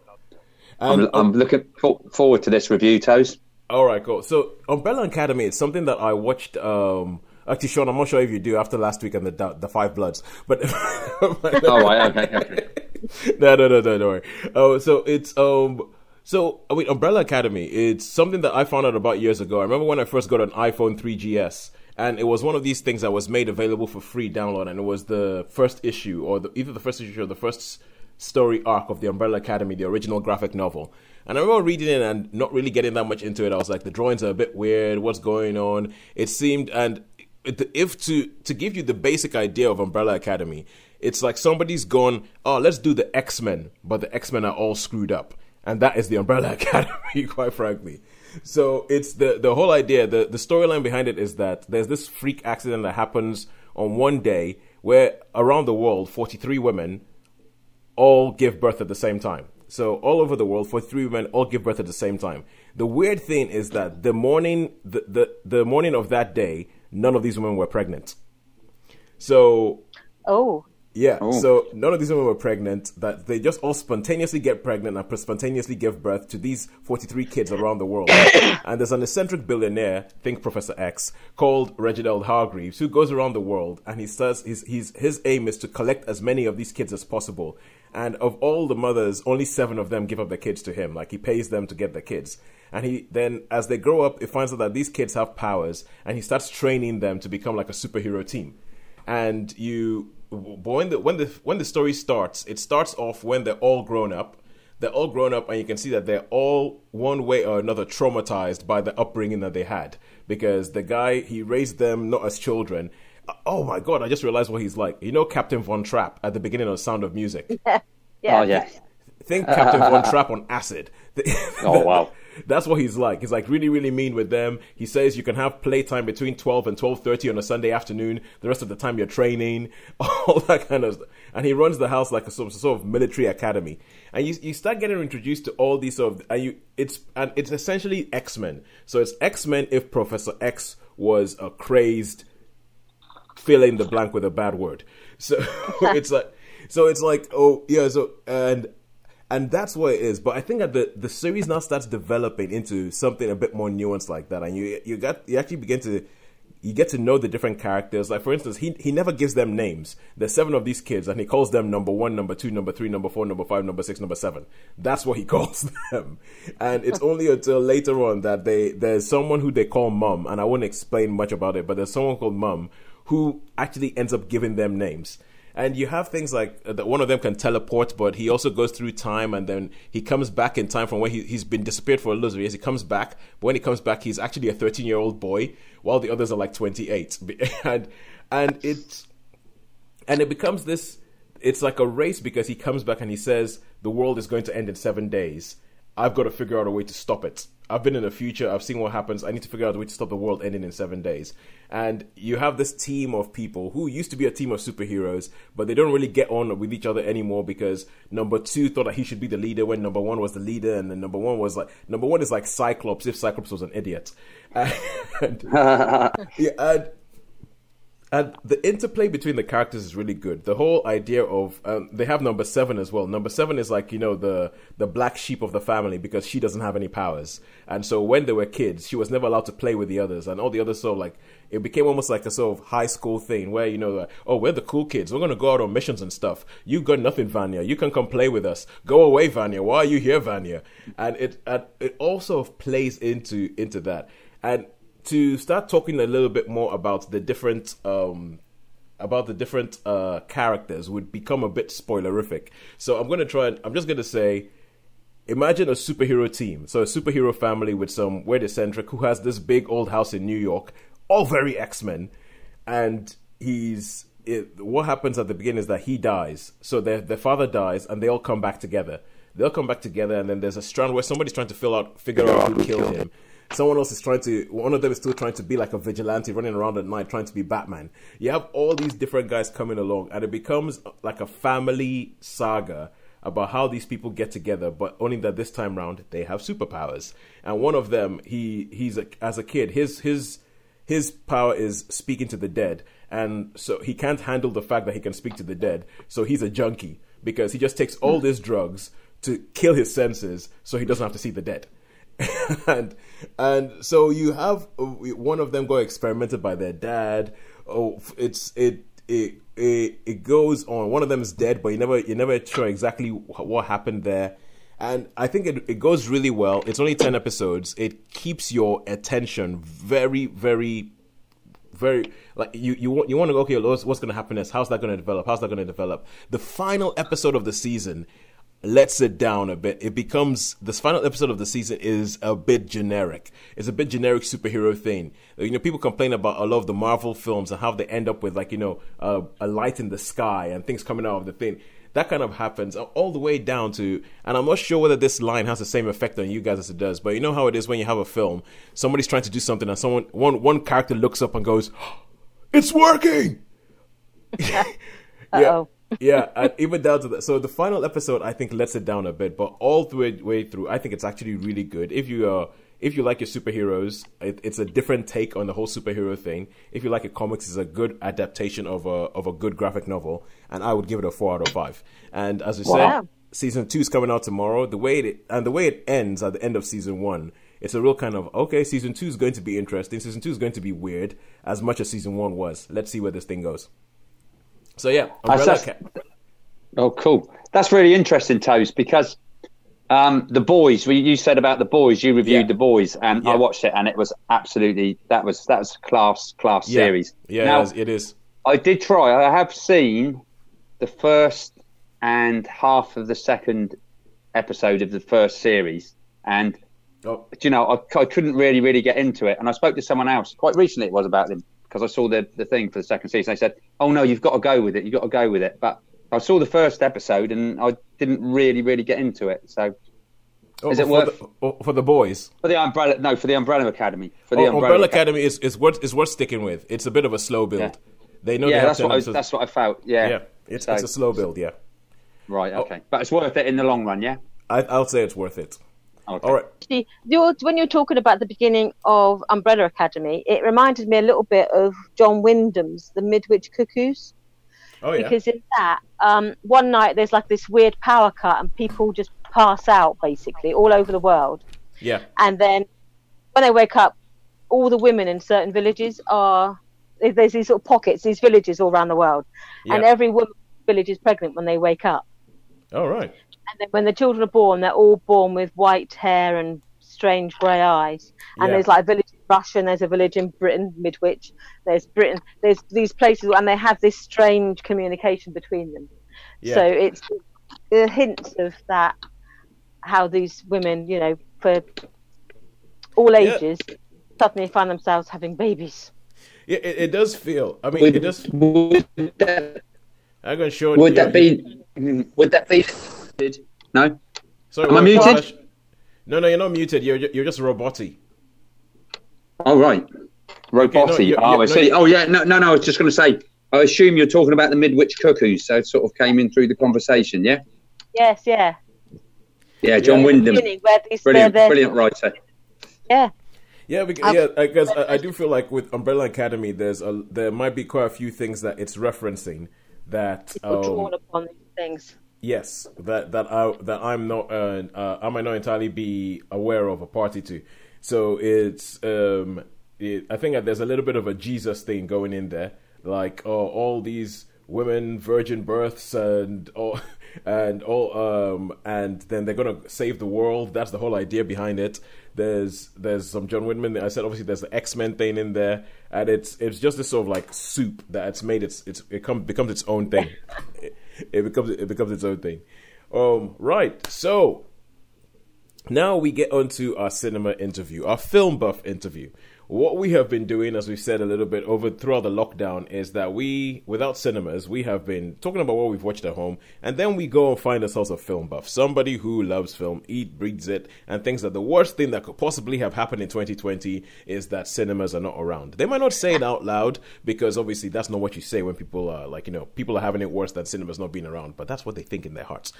B: I'm,
A: And,
B: I'm um, looking forward to this review, Toes.
A: All right, cool. So Umbrella Academy is something that I watched. Um, actually, Sean, I'm not sure if you do after last week and the the Five Bloods, but
B: Oh, okay, okay.
A: no, no, no, no, don't worry. Oh, so it's um, so I mean, Umbrella Academy. It's something that I found out about years ago. I remember when I first got an iPhone 3GS, and it was one of these things that was made available for free download, and it was the first issue, or the, either the first issue or the first story arc of the Umbrella Academy, the original graphic novel. And I remember reading it and not really getting that much into it. I was like, the drawings are a bit weird. What's going on? It seemed, and if to to give you the basic idea of Umbrella Academy, it's like somebody's gone, oh, let's do the X Men, but the X Men are all screwed up, and that is the Umbrella Academy, quite frankly. So it's the the whole idea. the The storyline behind it is that there's this freak accident that happens on one day where around the world, forty three women all give birth at the same time. So all over the world, 43 women all give birth at the same time. The weird thing is that the morning, the, the, the morning of that day, none of these women were pregnant. So
C: Oh,
A: yeah,
B: Oh.
A: so none of these women were pregnant. That they just all spontaneously get pregnant and spontaneously give birth to these 43 kids around the world. and there's an eccentric billionaire, think Professor X, called Reginald Hargreeves, who goes around the world and he says his his his aim is to collect as many of these kids as possible. And of all the mothers, only seven of them give up their kids to him. Like he pays them to get the kids. And he then, as they grow up, he finds out that these kids have powers, and he starts training them to become like a superhero team and you when the when the when the story starts it starts off when they're all grown up they're all grown up and you can see that they're all one way or another traumatized by the upbringing that they had because the guy he raised them not as children oh my god i just realized what he's like you know captain von trapp at the beginning of sound of music
C: yeah.
B: Oh, yeah.
A: think captain von trapp on acid
B: Oh, wow.
A: that's what he's like. He's like really, really mean with them. He says you can have playtime between twelve and twelve thirty on a Sunday afternoon. The rest of the time you're training, all that kind of. Stuff. And he runs the house like a sort of, sort of military academy. And you you start getting introduced to all these sort of. And you it's and it's essentially X Men. So it's X Men if Professor X was a crazed fill in the blank with a bad word. So it's like, so it's like, oh yeah, so and and that's what it is. But I think that the the series now starts developing into something a bit more nuanced like that, and you you got you actually begin to. You get to know the different characters. Like for instance, he he never gives them names. There's seven of these kids, and he calls them number one, number two, number three, number four, number five, number six, number seven. That's what he calls them. And it's only until later on that they there's someone who they call mum, and I won't explain much about it, but there's someone called mum who actually ends up giving them names. And you have things like uh, that one of them can teleport, but he also goes through time and then he comes back in time from where he, he's been disappeared for a little years. He comes back, but when he comes back, he's actually a 13 year old boy, while the others are like 28. And, and it's, and it becomes this, it's like a race because he comes back and he says, the world is going to end in seven days. I've got to figure out a way to stop it. I've been in the future. I've seen what happens. I need to figure out a way to stop the world ending in seven days. And you have this team of people who used to be a team of superheroes, but they don't really get on with each other anymore because number two thought that he should be the leader when number one was the leader, and then number one was like number one is like Cyclops if Cyclops was an idiot. And, yeah, and And the interplay between the characters is really good. The whole idea of um, they have number seven as well. Number seven is like you know the the black sheep of the family because she doesn't have any powers, and so when they were kids, she was never allowed to play with the others, and all the others sort of like it became almost like a sort of high school thing where you know like, oh we're the cool kids, we're gonna go out on missions and stuff. You got nothing, Vanya. You can come play with us. Go away, Vanya. Why are you here, Vanya? And it and it also plays into into that and to start talking a little bit more about the different um, about the different uh, characters would become a bit spoilerific. So I'm going to try and I'm just going to say imagine a superhero team. So a superhero family with some weird eccentric who has this big old house in New York, all very X-Men and he's it, what happens at the beginning is that he dies. So their their father dies and they all come back together. They'll come back together and then there's a strand where somebody's trying to fill out figure out who killed him someone else is trying to one of them is still trying to be like a vigilante running around at night trying to be batman. You have all these different guys coming along and it becomes uh, like a family saga about how these people get together but only that this time round they have superpowers. And one of them he he's a, as a kid his his his power is speaking to the dead. And so he can't handle the fact that he can speak to the dead so he's a junkie because he just takes all these drugs to kill his senses so he doesn't have to see the dead and and so you have uh, one of them go experimented by their dad. Oh, it's it it it, it goes on. One of them is dead, but you never you never sure exactly what happened there. And I think it it goes really well. It's only ten episodes. It keeps your attention very very very like you you want you want to go okay what's, what's going to happen next how's that going to develop how's that going to develop the final episode of the season lets it down a bit. It becomes this final episode of the season is a bit generic. It's a bit generic superhero thing. You know, people complain about a lot of the Marvel films and how they end up with like you know a light in the sky and things coming out of the thing. That kind of happens all the way down to, and I'm not sure whether this line has the same effect on you guys as it does, but you know how it is when you have a film, somebody's trying to do something and someone one one character looks up and goes, "It's working."
C: yeah
A: yeah, and even down to that. So the final episode, I think, lets it down a bit, but all the way, way through, I think it's actually really good. If you uh, if you like your superheroes, it, it's a different take on the whole superhero thing. If you like it, comics is a good adaptation of a of a good graphic novel, and I would give it a four out of five. And as we wow. said, season two is coming out tomorrow. The way it and the way it ends at the end of season one, it's a real kind of okay. Season two is going to be interesting. Season two is going to be weird as much as season one was. Let's see where this thing goes. So yeah, Umbrella
B: Oh, cool. That's really interesting, Toes, because um, the boys. You said about the boys. You reviewed yeah. the boys, and yeah. I watched it, and it was absolutely that was that was class class
A: yeah.
B: series.
A: Yeah, now, it is.
B: I did try. I have seen the first and half of the second episode of the first series, and oh. you know I, I couldn't really really get into it. And I spoke to someone else quite recently. It was about them because I saw the the thing for the second season. They said, "Oh no, you've got to go with it. You've got to go with it." But I saw the first episode and I didn't really, really get into it. So,
A: oh, is oh, it worth the, oh, for the boys
B: for the umbrella? No, for the Umbrella Academy. For
A: the oh, Umbrella, umbrella Academy, Academy is, is worth is worth sticking with. It's a bit of a slow build.
B: Yeah.
A: They know.
B: Yeah,
A: they
B: that's what I, that's what I felt. Yeah,
A: yeah, it's, so, it's a slow build. Yeah.
B: Right. Oh. Okay, oh. but it's worth it in the long run. Yeah.
A: I, will say it's worth it. Okay. All right.
C: See, when you're talking about the beginning of Umbrella Academy, it reminded me a little bit of John Wyndham's The Midwich Cuckoos.
A: Oh, yeah.
C: Because in that, um, one night there's like this weird power cut and people just pass out basically all over the world.
A: Yeah.
C: And then when they wake up, all the women in certain villages are there's these sort of pockets, these villages all around the world, yeah. and every woman in the village is pregnant when they wake up.
A: Oh right.
C: And then when the children are born, they're all born with white hair and strange grey eyes. And yeah. there's like a village in Russia and there's a village in Britain, Midwich. There's Britain. There's these places and they have this strange communication between them. Yeah. So it's a hint of that, how these women, you know, for all ages, yeah. suddenly find themselves having babies.
A: Yeah, it, it does feel. I mean, would, it does. Would that, I'm going to show.
B: Would that be? Would that be? No.
A: Sorry,
B: am I muted?
A: No, no, you're not muted. You're you're just roboty.
B: Oh right, roboty. Okay, no, oh, I see. No, oh yeah, no, no, no. I was just going to say. I assume you're talking about the Midwich Cuckoos. So it sort of came in through the conversation, yeah.
C: Yes, yeah.
B: Yeah, John yeah. Wyndham. Brilliant, brilliant writer.
C: Yeah.
A: Yeah, because,
C: I've-
A: yeah, because I, I do feel like with Umbrella Academy, there's a there might be quite a few things that it's referencing that
C: People
A: um,
C: drawn upon these things.
A: Yes that that I that I'm not uh, uh, I might not entirely be aware of a party to. So it's um it, I think there's a little bit of a Jesus thing going in there, like oh, all these women virgin births and all and all um and then they're gonna save the world. That's the whole idea behind it. There's there's some John Wyndham. I said obviously there's the X Men thing in there, and it's it's just this sort of like soup that it's made its it's it come, becomes its own thing. it, becomes it becomes its own thing. Um, right. So now we get onto our cinema interview, our film buff interview. What we have been doing, as we've said a little bit over throughout the lockdown, is that we, without cinemas, we have been talking about what we've watched at home, and then we go and find ourselves a film buff, somebody who loves film, eat, breathes it, and thinks that the worst thing that could possibly have happened in 2020 is that cinemas are not around. They might not say it out loud because obviously that's not what you say when people are like, you know, people are having it worse than cinemas not being around, but that's what they think in their hearts.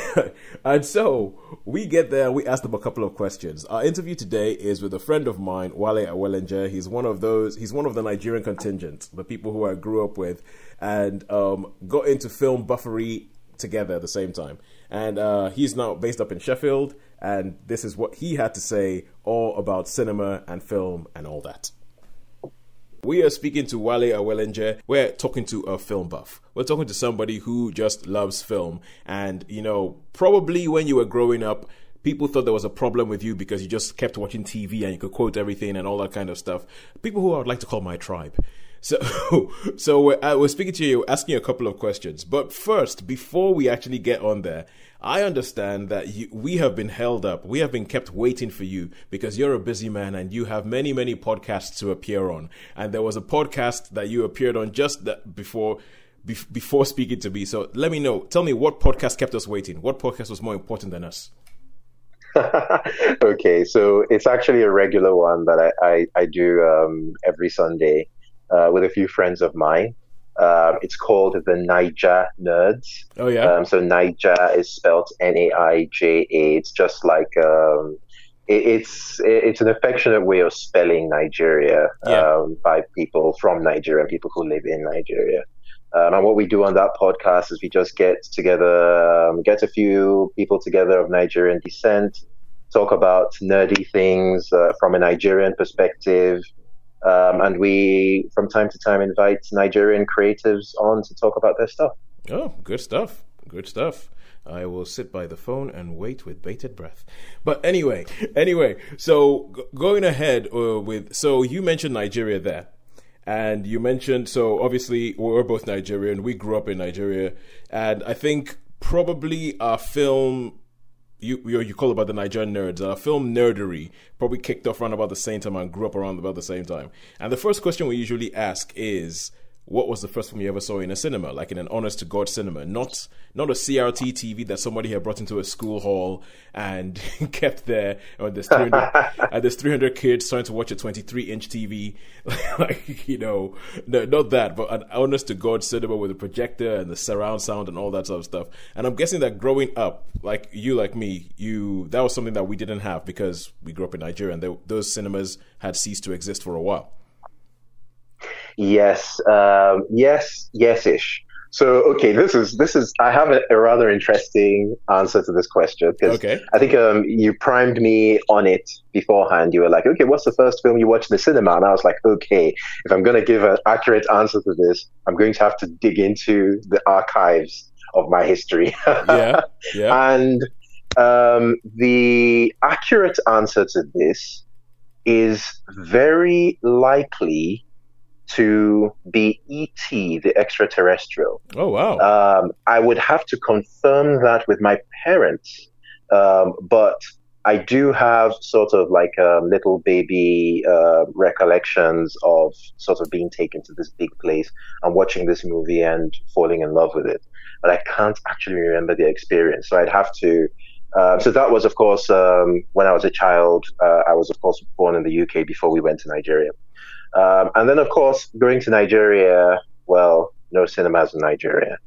A: and so we get there, we ask them a couple of questions. Our interview today is with a friend of mine, Wale Awellinger. He's one of those, he's one of the Nigerian contingent, the people who I grew up with and um, got into film buffery together at the same time. And uh, he's now based up in Sheffield, and this is what he had to say all about cinema and film and all that. We are speaking to Wale Awellinger. We're talking to a film buff. We're talking to somebody who just loves film. And, you know, probably when you were growing up, people thought there was a problem with you because you just kept watching TV and you could quote everything and all that kind of stuff. People who I would like to call my tribe. So, so we're, uh, we're speaking to you, asking you a couple of questions. But first, before we actually get on there, I understand that you, we have been held up. We have been kept waiting for you because you're a busy man and you have many, many podcasts to appear on. And there was a podcast that you appeared on just that before bef- before speaking to me. So let me know. Tell me what podcast kept us waiting. What podcast was more important than us?
E: okay, so it's actually a regular one that I, I, I do um, every Sunday uh, with a few friends of mine. Um, it's called the Naija Nerds.
A: Oh yeah.
E: Um, so Niger is spelled N-A-I-J-A. It's just like um, it, it's it's an affectionate way of spelling Nigeria
A: Yeah.
E: um, by people from Nigeria, and people who live in Nigeria. Um, and what we do on that podcast is we just get together, um, get a few people together of Nigerian descent, talk about nerdy things uh, from a Nigerian perspective. Um, and we, from time to time, invite Nigerian creatives on to talk about their stuff.
A: Oh, good stuff. Good stuff. I will sit by the phone and wait with bated breath. But anyway, anyway, so g- going ahead uh, with so you mentioned Nigeria there. And you mentioned so obviously we're both Nigerian. We grew up in Nigeria and I think probably our film you you, you call about the Nigerian nerds. Our film nerdery probably kicked off around about the same time and grew up around about the same time. And the first question we usually ask is, what was the first film you ever saw in a cinema, like in an honest to God cinema, not not a CRT TV that somebody had brought into a school hall and kept there, or there's 300, and uh, there's 300 kids trying to watch a 23 inch TV, like you know, no, not that, but an honest to God cinema with a projector and the surround sound and all that sort of stuff. And I'm guessing that growing up, like you, like me, you that was something that we didn't have because we grew up in Nigeria and they, those cinemas had ceased to exist for a while.
E: Yes, um, yes, yes-ish. So, okay, this is this is. I have a, a rather interesting answer to this question because
A: Okay.
E: I think um, you primed me on it beforehand. You were like, "Okay, what's the first film you watched in the cinema?" And I was like, "Okay, if I'm going to give an accurate answer to this, I'm going to have to dig into the archives of my history."
A: Yeah, yeah.
E: And um, the accurate answer to this is very likely to be E.T., the extraterrestrial.
A: Oh wow.
E: Um, I would have to confirm that with my parents, um, but I do have sort of like um, little baby uh, recollections of sort of being taken to this big place and watching this movie and falling in love with it. But I can't actually remember the experience, so I'd have to. Uh, so that was, of course, um, when I was a child. Uh, I was, of course, born in the UK before we went to Nigeria. Um, and then, of course, going to Nigeria, well, no cinemas in Nigeria,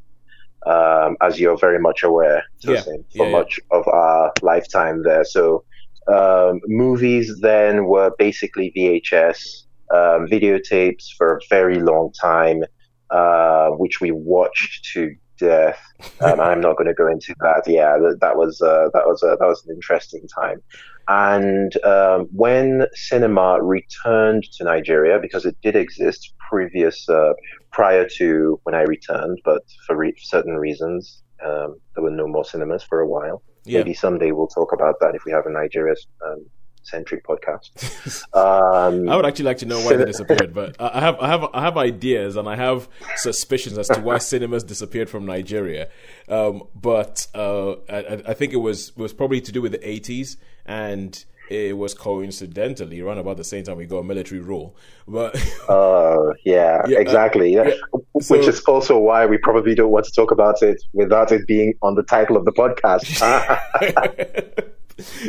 E: um, as you're very much aware,
A: Yeah. Yeah,
E: for
A: yeah.
E: much of our lifetime there. So um, movies then were basically VHS um, videotapes for a very long time, uh, which we watched to death. Um, I'm not going to go into that. Yeah, that, that was uh, that was uh, that was an interesting time. And um, when cinema returned to Nigeria, because it did exist previous uh, prior to when I returned, but for re- certain reasons, um, there were no more cinemas for a while.
A: Yeah.
E: Maybe someday we'll talk about that if we have a Nigeria um, centric podcast. Um,
A: I would actually like to know why they disappeared, but I have I have I have ideas and I have suspicions as to why cinemas disappeared from Nigeria. Um, but uh, I, I think it was was probably to do with the eighties, and it was coincidentally around about the same time we got military rule. But
E: Uh, yeah,
A: Yeah, uh,
E: exactly.
A: yeah.
E: Which
A: So-
E: is also why we probably don't want to talk about it without it being on the title of the podcast.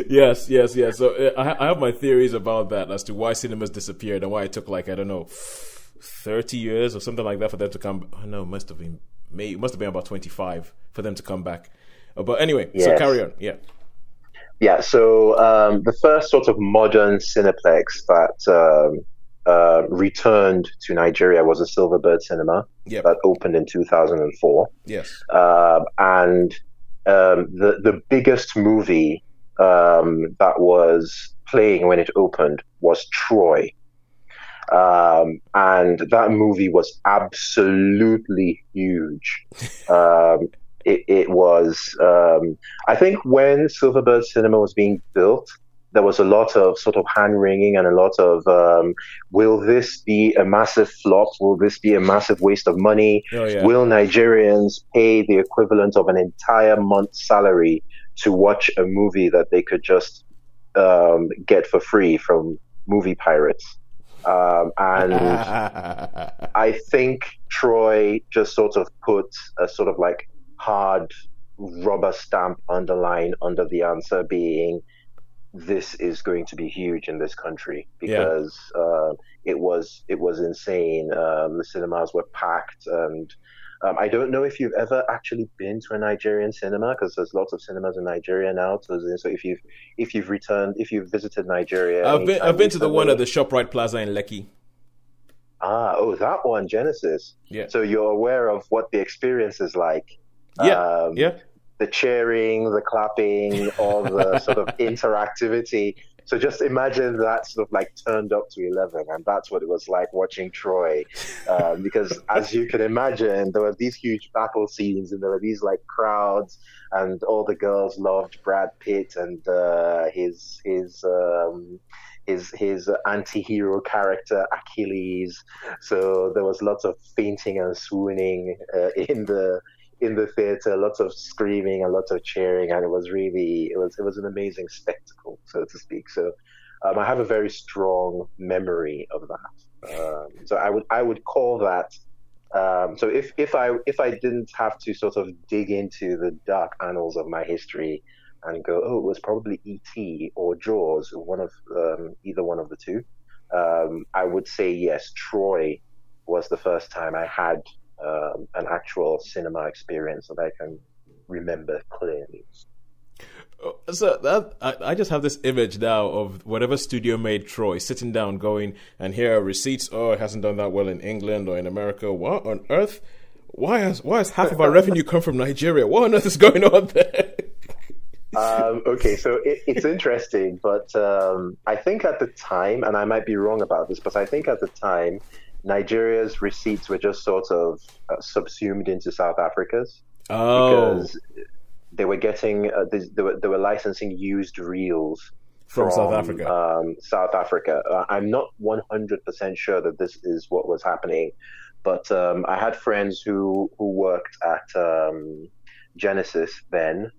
A: yes, yes, yes. So uh, I, I have my theories about that as to why cinemas disappeared and why it took like I don't know, thirty years or something like that for them to come. Oh, no, it must have been may it must have been about twenty five for them to come back. Uh, but anyway, so carry on. Yeah,
E: yeah, so um, the first sort of modern Cineplex that um, uh, returned to Nigeria was a Silverbird Cinema
A: yeah,
E: that opened in 2004.
A: yes,
E: um, and um, the the biggest movie um, that was playing when it opened was Troy, um, and that movie was absolutely huge. Um, it, it was, um, I think, when Silverbird Cinema was being built. There was a lot of sort of hand wringing and a lot of, um, will this be a massive flop? Will this be a massive waste of money?
A: oh yeah,
E: Will Nigerians pay the equivalent of an entire month's salary to watch a movie that they could just um, get for free from movie pirates? Um, and I think Troy just sort of put a sort of like hard rubber stamp underline under the answer being this is going to be huge in this country
A: Yeah.
E: because uh, it was it was insane. Um, the cinemas were packed, and um, I don't know if you've ever actually been to a Nigerian cinema because there's lots of cinemas in Nigeria now. So, so if you've if you've returned, if you've visited Nigeria,
A: I've been I've been to the one at the Shoprite Plaza in Lekki.
E: ah oh that one Genesis.
A: Yeah,
E: So you're aware of what the experience is like.
A: Yeah,
E: Um,
A: yeah.
E: the cheering, the clapping, all the sort of interactivity. So just imagine that sort of like turned up to 11, and that's what it was like watching Troy. Um, because as you can imagine, there were these huge battle scenes, and there were these like crowds, and all the girls loved Brad Pitt and uh, his his. Um, his his anti-hero character Achilles. So there was lots of fainting and swooning uh, in the in the theater, lots of screaming and lots of cheering, and it was really it was it was an amazing spectacle, so to speak. So um, I have a very strong memory of that. Um, so I would I would call that. Um, so if if I if I didn't have to sort of dig into the dark annals of my history and go, oh, it was probably E.T. or Jaws, one of um, either one of the two, um, I would say yes. Troy was the first time I had um, an actual cinema experience that I can remember clearly.
A: So that I, I just have this image now of whatever studio made Troy sitting down, going and here are receipts. Oh, it hasn't done that well in England or in America. What on earth? Why has why has half of our revenue come from Nigeria? What on earth is going on there?
E: um, okay, so it, it's interesting, but um, I think at the time, and I might be wrong about this, but I think at the time, Nigeria's receipts were just sort of uh, subsumed into South Africa's
A: Oh,
E: because they were getting uh, they, they, were, they were licensing used reels
A: from, South Africa.
E: Um, South Africa. Uh, I'm not 100% sure that this is what was happening, but um, I had friends who who worked at um, Genesis then,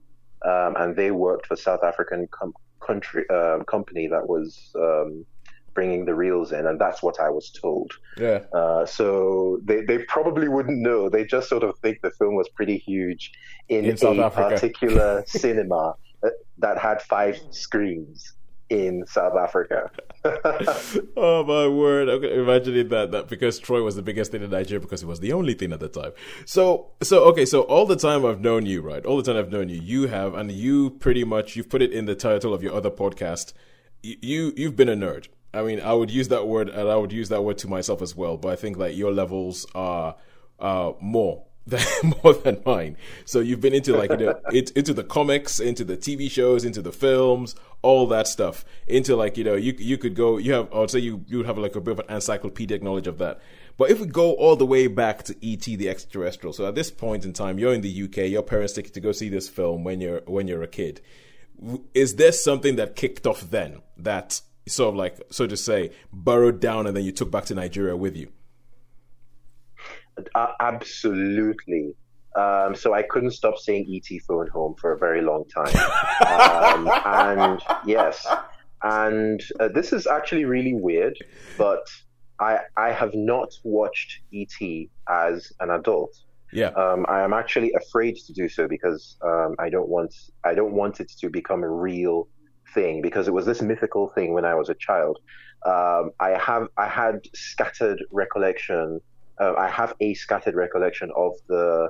E: um, and they worked for South African com- country um company that was um, bringing the reels in, and that's what I was told.
A: yeah.
E: Uh, so they, they probably wouldn't know. They just sort of think the film was pretty huge in,
A: In South
E: a
A: Africa.
E: particular cinema that, had five screens in South Africa.
A: oh my word! Okay, imagining that that because Troy was the biggest thing in Nigeria because it was the only thing at the time. So so okay, so all the time I've known you, right? All the time I've known you, you have, and you pretty much you've put it in the title of your other podcast. You, you you've been a nerd. I mean, I would use that word, and I would use that word to myself as well. But I think like your levels are uh, more than more than mine. So you've been into like you know it, into the comics, into the TV shows, into the films, all that stuff. Into like you know you you could go you have I would say you you would have like a bit of an encyclopedic knowledge of that. But if we go all the way back to ET the extraterrestrial, so at this point in time you're in the UK, your parents take you to go see this film when you're when you're a kid. Is there something that kicked off then that sort of like so to say burrowed down and then you took back to Nigeria with you?
E: Uh, absolutely. Um, so I couldn't stop saying ET phone home for a very long time. um, and yes, and uh, this is actually really weird, but I I have not watched ET as an adult.
A: Yeah.
E: Um, I am actually afraid to do so because um, I don't want I don't want it to become a real thing because it was this mythical thing when I was a child. Um, I have I had scattered recollection uh, I have a scattered recollection of the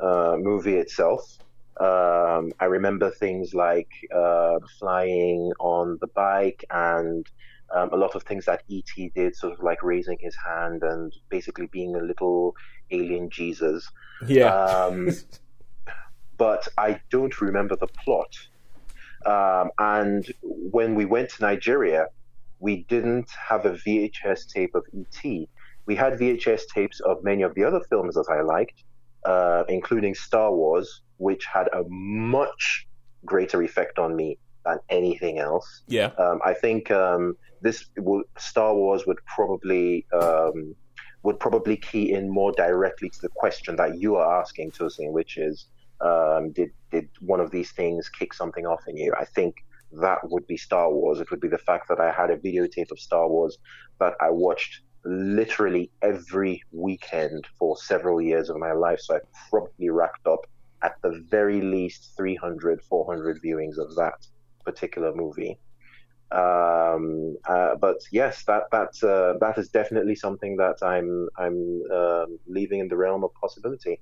E: uh, movie itself. Um, I remember things like uh, flying on the bike and um, a lot of things that E.T. did, sort of like raising his hand and basically being a little alien Jesus.
A: Yeah.
E: Um, but I don't remember the plot. Um, and when we went to Nigeria, we didn't have a VHS tape of E.T we had VHS tapes of many of the other films that I liked, uh, including Star Wars, which had a much greater effect on me than anything else.
A: Yeah.
E: Um, I think um, this will, Star Wars would probably um, would probably key in more directly to the question that you are asking, Tosin, which is um, did did one of these things kick something off in you? I think that would be Star Wars. It would be the fact that I had a videotape of Star Wars that I watched literally every weekend for several years of my life. So I probably racked up at the very least 300, 400 viewings of that particular movie. Um, uh, but yes, that that uh, that is definitely something that I'm I'm uh, leaving in the realm of possibility.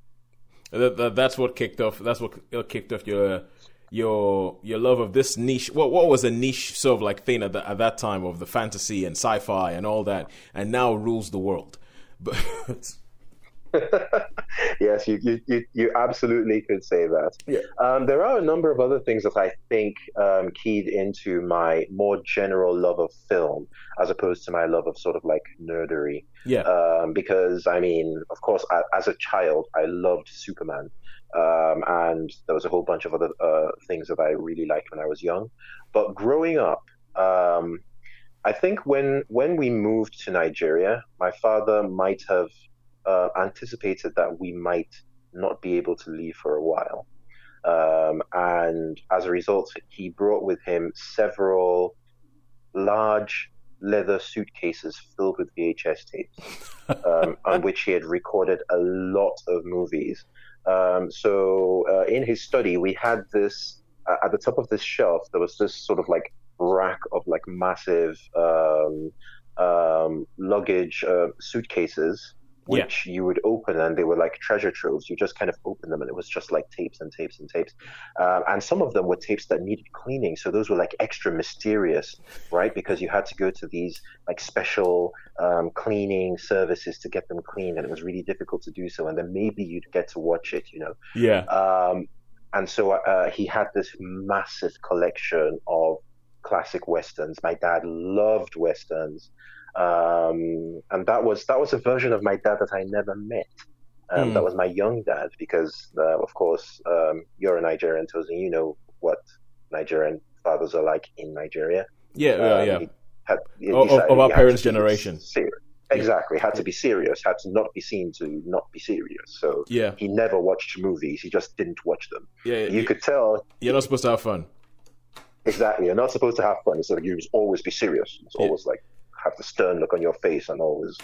A: That, that, that's what kicked off. That's what uh, kicked off your your your love of this niche what what was a niche sort of like thing at, the, at that time of the fantasy and sci-fi and all that and now rules the world but
E: yes you, you you absolutely could say that
A: yeah.
E: um, there are a number of other things that i think um, keyed into my more general love of film as opposed to my love of sort of like nerdery
A: yeah
E: um, because i mean of course I, as a child i loved superman um, and there was a whole bunch of other uh, things that I really liked when I was young. But growing up, um, I think when when we moved to Nigeria, my father might have uh, anticipated that we might not be able to leave for a while, um, and as a result, he brought with him several large leather suitcases filled with VHS tapes, um, on which he had recorded a lot of movies. Um, so uh, in his study, we had this uh, at the top of this shelf. There was this sort of like rack of like massive um, um, luggage uh, suitcases which yeah. you would open and they were like treasure troves. You just kind of open them and it was just like tapes and tapes and tapes. Um, and some of them were tapes that needed cleaning. So those were like extra mysterious, right? Because you had to go to these like special um, cleaning services to get them cleaned. And it was really difficult to do so. And then maybe you'd get to watch it, you know?
A: Yeah.
E: Um, and so uh, he had this massive collection of classic westerns. My dad loved westerns. Um, and that was that was a version of my dad that I never met. Um, mm. That was my young dad because, uh, of course, um, you're a Nigerian, Tosin. You know what Nigerian fathers are like in Nigeria.
A: Yeah, uh, yeah. Had, of, of, our parents' generation.
E: Exactly. Had to be serious. Had to not be seen to not be serious. So
A: yeah.
E: he never watched movies. He just didn't watch them.
A: Yeah,
E: you,
A: you
E: could tell.
A: You're not supposed to have fun.
E: Exactly. You're not supposed to have fun. It's like you must always be serious. It's yeah. always like have the stern look on your face and always.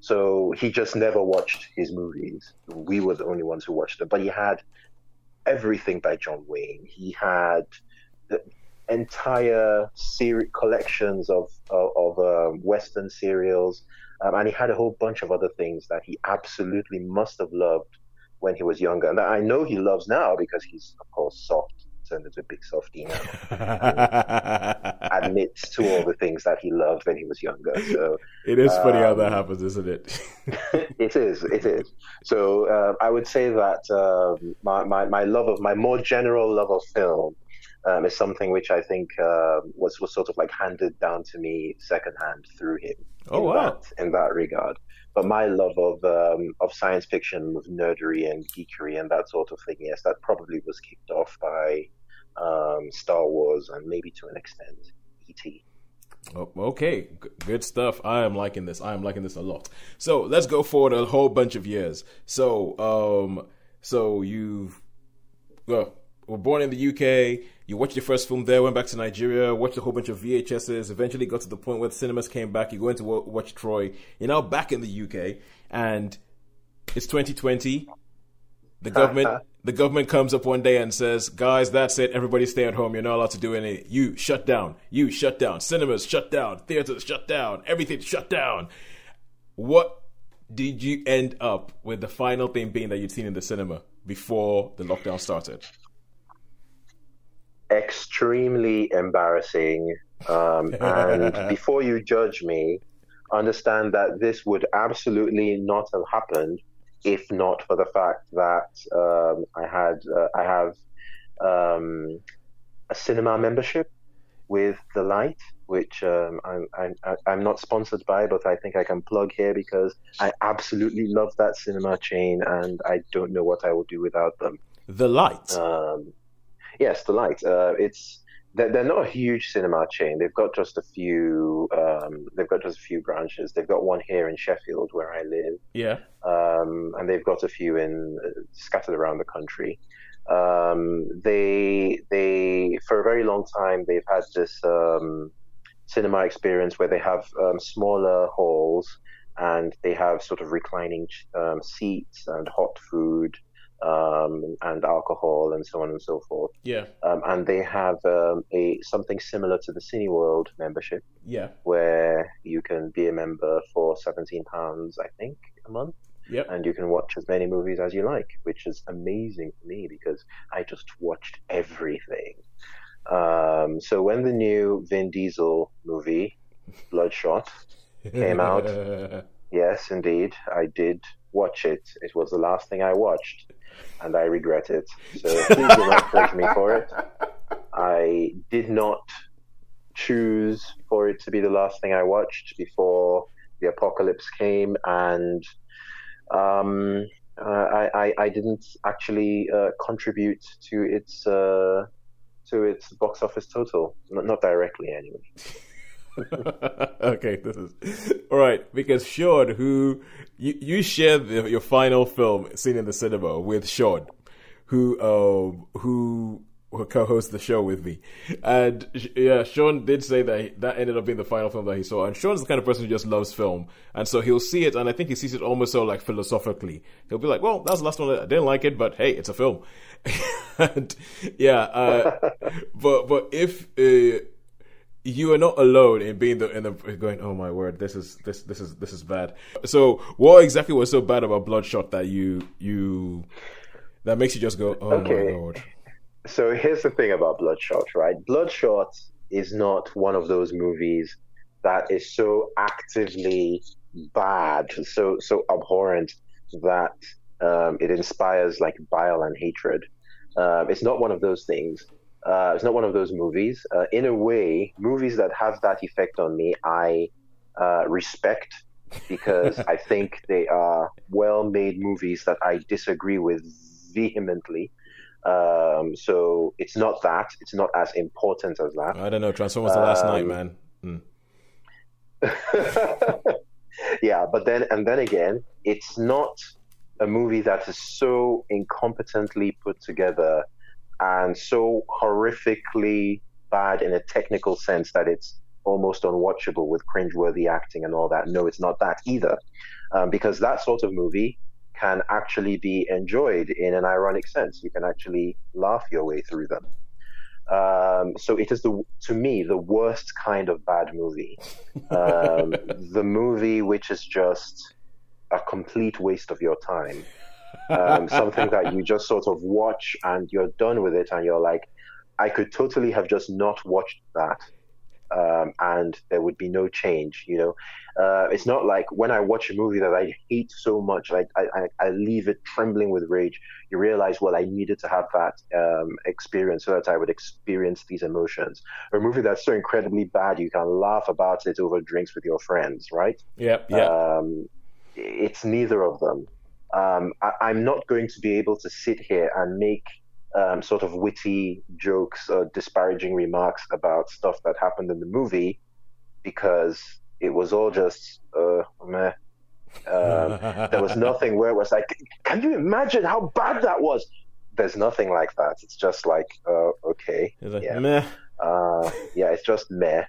E: So he just never watched his movies. We were the only ones who watched them. But he had everything by John Wayne. He had entire seri- collections of of, of um, Western serials, um, and he had a whole bunch of other things that he absolutely must have loved when he was younger, and I know he loves now because he's of course soft turned into a big softie now. admits to all the things that he loved when he was younger. So
A: it is funny how that
E: um,
A: happens, isn't it?
E: it is, it is. So uh, I would say that um, my, my my love of my more general love of film um, is something which I think uh, was was sort of like handed down to me secondhand through him.
A: Oh,
E: in
A: wow.
E: That, in that regard. But my love of um, of science fiction, of nerdery and geekery and that sort of thing, yes, that probably was kicked off by um, Star Wars and maybe to an extent E.T.
A: Oh, okay, G- good stuff. I am liking this. I am liking this a lot. So let's go forward a whole bunch of years. So, um, so you uh, were born in the UK. You watched your first film there. Went back to Nigeria. Watched a whole bunch of VHSs. Eventually got to the point where the cinemas came back. You go into wa- watch Troy. You're now back in the UK, and it's 2020. The government, the government comes up one day and says, "Guys, that's it. Everybody stay at home. You're not allowed to do any. You shut down. You shut down. Cinemas shut down. Theaters shut down. Everything shut down." What did you end up with the final thing being that you'd seen in the cinema before the lockdown started?
E: extremely embarrassing. Um, and before you judge me, understand that this would absolutely not have happened if not for the fact that um, I had uh, I have um, a cinema membership with the Light, which um, I'm, I'm I'm not sponsored by, but I think I can plug here because I absolutely love that cinema chain, and I don't know what I will do without them.
A: The light.
E: Um, yes, the light. Uh, it's they're, they're not a huge cinema chain. They've got just a few. Um, they've got just a few branches. They've got one here in Sheffield where I live,
A: yeah.
E: um, and they've got a few in uh, scattered around the country. Um, they they for a very long time they've had this um, cinema experience where they have um, smaller halls and they have sort of reclining um, seats and hot food um, and alcohol and so on and so forth.
A: Yeah.
E: Um, and they have um, a something similar to the Cineworld membership,
A: Yeah.
E: where you can be a member for seventeen pounds, I think, a month,
A: Yep.
E: and you can watch as many movies as you like, which is amazing for me because I just watched everything. Um, so when the new Vin Diesel movie, Bloodshot, came out. Yes, indeed, I did watch it. It was the last thing I watched, and I regret it. So please do not judge me for it. I did not choose for it to be the last thing I watched before the apocalypse came, and um, uh, I, I I didn't actually uh, contribute to its uh, to its box office total, not, not directly anyway.
A: okay, this is all right because Sean, who you you shared the, your final film seen in the cinema with Sean, who um who who co-hosts the show with me, and yeah, Sean did say that he, that ended up being the final film that he saw. And Sean's the kind of person who just loves film, and so he'll see it, and I think he sees it almost so like philosophically. He'll be like, "Well, that's the last one. I didn't like it, but hey, it's a film." and yeah, uh, but but if. Uh, you are not alone in being the in the going. Oh my word, this is this this is this is bad. So, what exactly was so bad about Bloodshot that you you that makes you just go, oh
E: Okay.
A: my lord?
E: So here's the thing about Bloodshot, right? Bloodshot is not one of those movies that is so actively bad, so so abhorrent that um, it inspires like bile and hatred. Um, it's not one of those things. Uh, it's not one of those movies. Uh, in a way, movies that have that effect on me, I uh, respect because I think they are well-made movies that I disagree with vehemently. Um, so it's not that. It's not as important as that.
A: I don't know. Transformers: The Last Knight,
E: Um,
A: man. Hmm.
E: yeah, but then and then again, it's not a movie that is so incompetently put together and so horrifically bad in a technical sense that it's almost unwatchable with cringeworthy acting and all that. No, it's not that either, um, because that sort of movie can actually be enjoyed in an ironic sense. You can actually laugh your way through them. Um, so it is the to me the worst kind of bad movie. Um, the movie which is just a complete waste of your time. Um, something that you just sort of watch and you're done with it, and you're like, I could totally have just not watched that um, and there would be no change. You know, uh, it's not like when I watch a movie that I hate so much, like I, I, I leave it trembling with rage. You realize, well, I needed to have that um, experience so that I would experience these emotions. A movie that's so incredibly bad, you can laugh about it over drinks with your friends, right?
A: Yep. Yeah.
E: Um, it's neither of them. Um, I, I'm not going to be able to sit here and make um, sort of witty jokes or disparaging remarks about stuff that happened in the movie because it was all just uh, meh. Um, there was nothing where it was like, can you imagine how bad that was? There's nothing like that. It's just like, uh, okay,
A: like,
E: yeah.
A: meh.
E: Uh, yeah, it's just meh.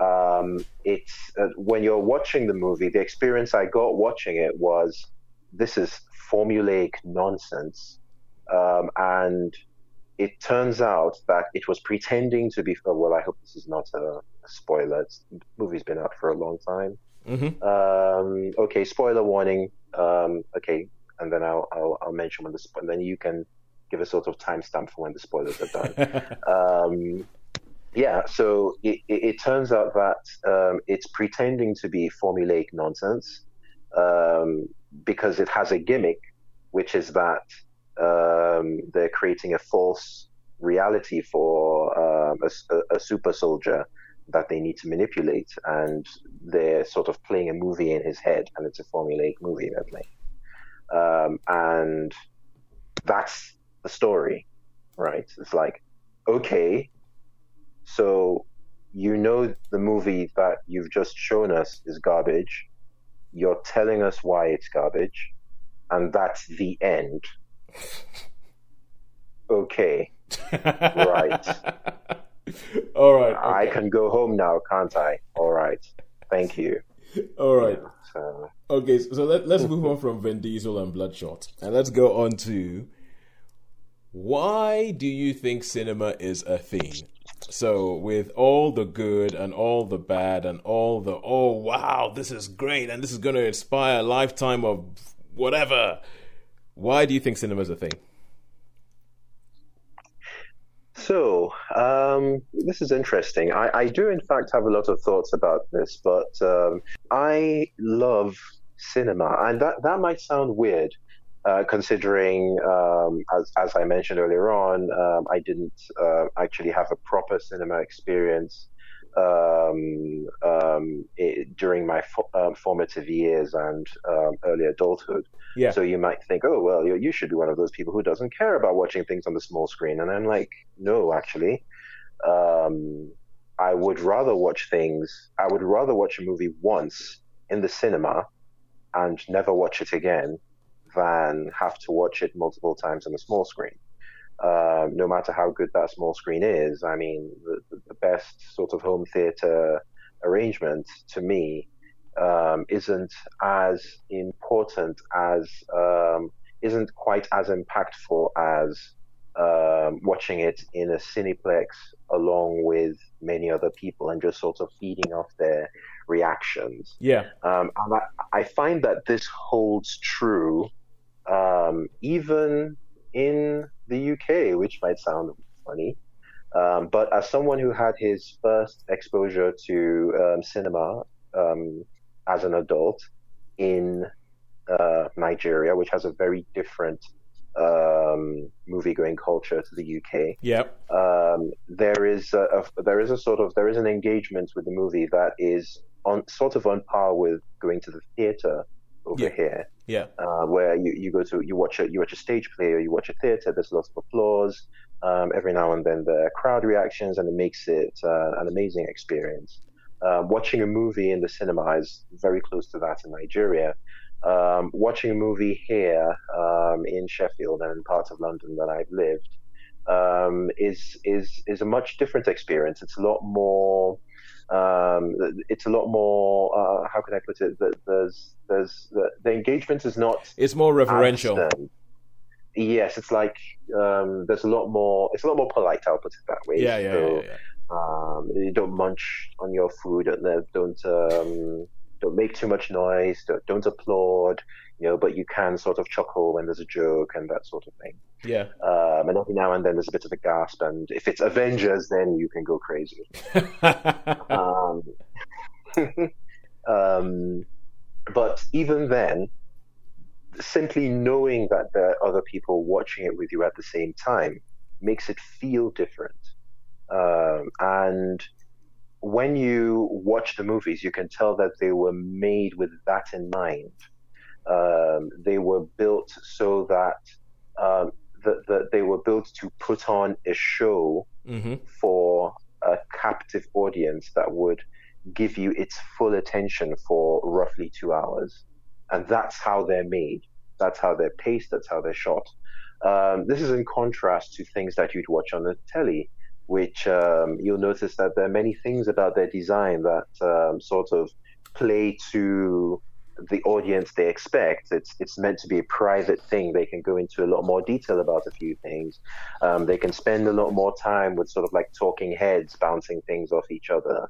E: Um, it's uh, when you're watching the movie, the experience I got watching it was this is formulaic nonsense, um, and it turns out that it was pretending to be. Well, I hope this is not a, a spoiler. It's, the movie's been out for a long time.
A: hmm
E: Um, okay, spoiler warning. Um, okay, and then I'll, I'll I'll mention when the spo- and then you can give a sort of timestamp for when the spoilers are done um, yeah, so it, it, it turns out that um, it's pretending to be formulaic nonsense um, because it has a gimmick, which is that um, they're creating a false reality for um, a a super soldier that they need to manipulate, and they're sort of playing a movie in his head, and it's a formulaic movie they're playing. Um, and that's the story, right? It's like, okay, so you know the movie that you've just shown us is garbage. You're telling us why it's garbage, and that's the end. Okay, Right.
A: All right.
E: I can go home now, can't I? All right, thank you.
A: All right.
E: So,
A: Okay, so let, let's move on from Vin Diesel and Bloodshot, and let's go on to why do you think cinema is a thing? So, with all the good and all the bad and all the oh wow, this is great and this is going to inspire a lifetime of whatever. Why do you think cinema is a thing?
E: So, um, this is interesting. I, I do, in fact, have a lot of thoughts about this, but um, I love cinema, and that, that might sound weird, uh, considering, um, as, as I mentioned earlier on, um, I didn't uh, actually have a proper cinema experience um, um, it, during my fo- um, formative years and um, early adulthood.
A: Yeah.
E: So you might think, oh, well, you, you should be one of those people who doesn't care about watching things on the small screen. And I'm like, no, actually. Um, I would rather watch things, I would rather watch a movie once in the cinema and never watch it again than have to watch it multiple times on the small screen. Um, no matter how good that small screen is, I mean, the, the best sort of home theater arrangement to me um, isn't as important as um, isn't quite as impactful as um, watching it in a cineplex along with many other people and just sort of feeding off their reactions.
A: Yeah.
E: Um, and I, I find that this holds true um, even in the UK, which might sound funny. Um, but as someone who had his first exposure to um, cinema um, as an adult in uh, Nigeria, which has a very different um, movie-going culture to the UK,
A: Yep.
E: um, there is a, a, there is a sort of there is an engagement with the movie that is on sort of on par with going to the theater over
A: Yeah.
E: here,
A: Yeah.
E: uh, where you, you go to you watch a you watch a stage play or you watch a theater. There's lots of applause. Um, every now and then are crowd reactions, and it makes it uh, an amazing experience. Um, watching a movie in the cinema is very close to that in Nigeria. Um, watching a movie here um, in Sheffield and in parts of London that I've lived um, is is is a much different experience. It's a lot more. Um, it's a lot more. Uh, how can I put it? That there's there's the, the engagement is not
A: It's more reverential.
E: constant. yes, it's like um, there's a lot more. It's a lot more polite. I'll put it that way.
A: Yeah, yeah,
E: So,
A: yeah, yeah.
E: Um, you don't munch on your food. Don't don't um, don't make too much noise. Don't, don't applaud. You know, but you can sort of chuckle when there's a joke and that sort of thing.
A: Yeah.
E: Um, and every now and then there's a bit of a gasp. And if it's Avengers, then you can go crazy. Um, um, but even then, simply knowing that there are other people watching it with you at the same time makes it feel different. Um, and when you watch the movies, you can tell that they were made with that in mind. Um, they were built so that um, that that they were built to put on a show
A: hmm
E: for a captive audience that would give you its full attention for roughly two hours. And that's how they're made. That's how they're paced. That's how they're shot. Um, this is in contrast to things that you'd watch on the telly, which um, you'll notice that there are many things about their design that um, sort of play to the audience they expect. It's it's meant to be a private thing. They can go into a lot more detail about a few things. Um, they can spend a lot more time with sort of like talking heads, bouncing things off each other,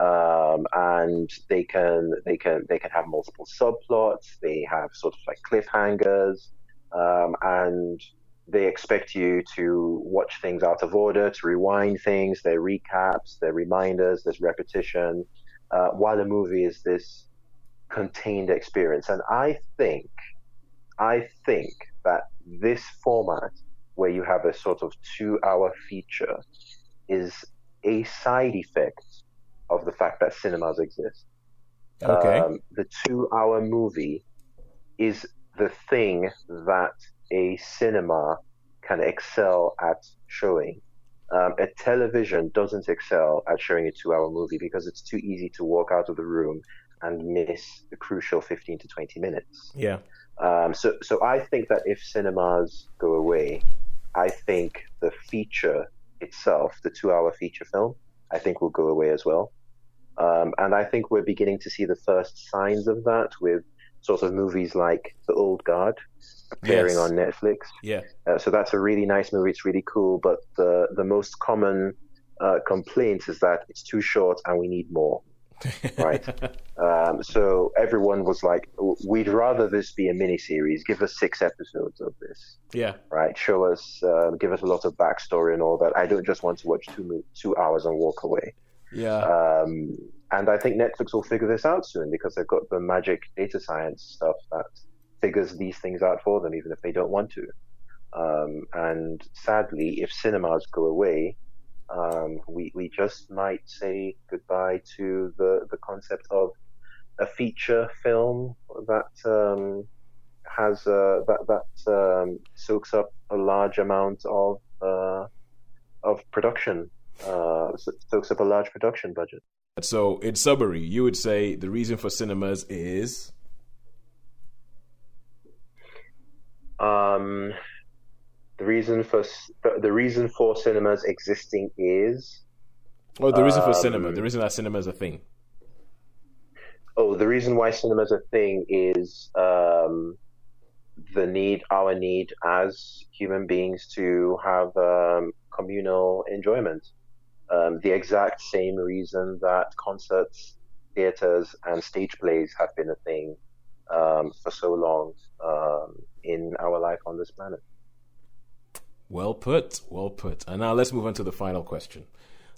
E: um, and they can they can they can have multiple subplots. They have sort of like cliffhangers, um, and they expect you to watch things out of order, to rewind things. They're recaps, they're reminders, there's repetition. Uh, while a movie is this contained experience, and I think I think that this format, where you have a sort of two-hour feature, is a side effect of the fact that cinemas exist.
A: Okay.
E: Um, the two-hour movie is the thing that a cinema can excel at showing. Um, a television doesn't excel at showing a two-hour movie because it's too easy to walk out of the room and miss the crucial 15 to 20 minutes.
A: yeah.
E: Um, so, so I think that if cinemas go away, I think the feature itself, the two-hour feature film, I think will go away as well. Um, and I think we're beginning to see the first signs of that with sort of movies like The Old Guard appearing
A: Yes.
E: on Netflix.
A: Yeah.
E: Uh, so that's a really nice movie. It's really cool. But the the most common uh, complaint is that it's too short and we need more. Right. Um, so everyone was like, "We'd rather this be a miniseries. Give us six episodes of this."
A: yeah.
E: right? Show us, uh, give us a lot of backstory and all that. I don't just want to watch two two hours and walk away.
A: Yeah.
E: Um, and I think Netflix will figure this out soon because they've got the magic data science stuff that figures these things out for them, even if they don't want to. Um, and sadly, if cinemas go away, um, we we just might say goodbye to the the concept of a feature film that um, has uh, that that um, soaks up a large amount of uh, of production, uh, so- soaks up a large production budget.
A: So, in summary, you would say the reason for cinemas is
E: Um, the reason for the reason for cinemas existing is
A: well, the reason for
E: Um,
A: cinema, the reason that cinema is a thing.
E: oh the reason why cinema is a thing is um, the need our need as human beings to have um, communal enjoyment. Um, the exact same reason that concerts, theaters, and stage plays have been a thing um, for so long um, in our life on this planet.
A: Well put, well put. And now let's move on to the final question.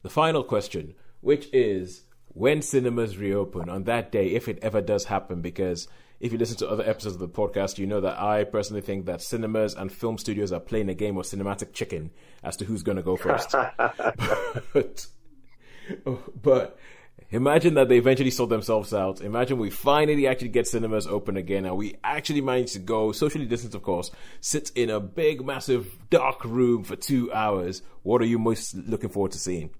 A: The final question, which is when cinemas reopen on that day, if it ever does happen, because if you listen to other episodes of the podcast, you know that I personally think that cinemas and film studios are playing a game of cinematic chicken as to who's going to go first. but, but imagine that they eventually sort themselves out. Imagine we finally actually get cinemas open again and we actually manage to go, socially distanced of course, sit in a big, massive, dark room for two hours. What are you most looking forward to seeing?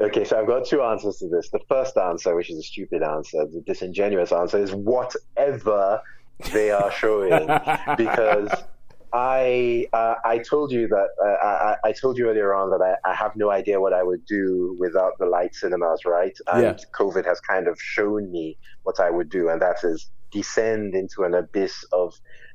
E: Okay, so I've got two answers to this. The first answer, which is a stupid answer, the disingenuous answer, is whatever they are showing, because I uh, I told you that uh, I, I told you earlier on that I, I have no idea what I would do without the light cinemas, right? And
A: Yeah.
E: COVID has kind of shown me what I would do, and that is descend into an abyss of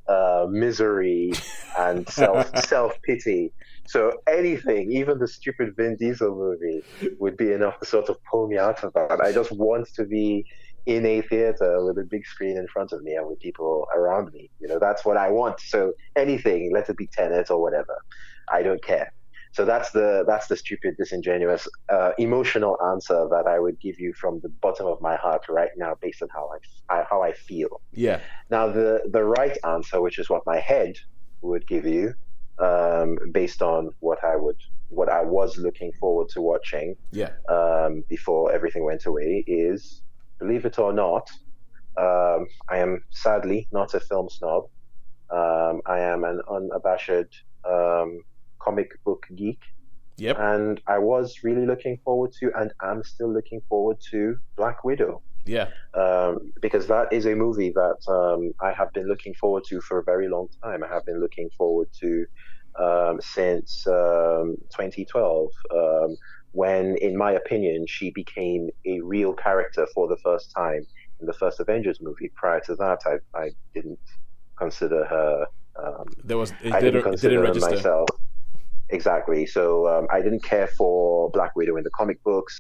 E: uh, misery and self self pity. So anything, even the stupid Vin Diesel movie, would be enough to sort of pull me out of that. I just want to be in a theater with a big screen in front of me and with people around me. You know, that's what I want. So anything, let it be Tenet or whatever, I don't care. So that's the that's the stupid, disingenuous, uh, emotional answer that I would give you from the bottom of my heart right now, based on how I, I how I feel.
A: Yeah.
E: Now the the right answer, which is what my head would give you, um, based on what I would what I was looking forward to watching
A: Yeah.
E: um, before everything went away, is believe it or not, um, I am sadly not a film snob. Um, I am an unabashed um, comic book geek,
A: Yep.
E: and I was really looking forward to, and I'm still looking forward to Black Widow
A: Yeah.
E: um, because that is a movie that um, I have been looking forward to for a very long time. I have been looking forward to um, since um, 2012, um, when, in my opinion, she became a real character for the first time in the first Avengers movie. Prior to that, I, I didn't consider her. Um,
A: There was it
E: I
A: didn't,
E: didn't consider
A: didn't
E: myself. Exactly. So um, I didn't care for Black Widow in the comic books.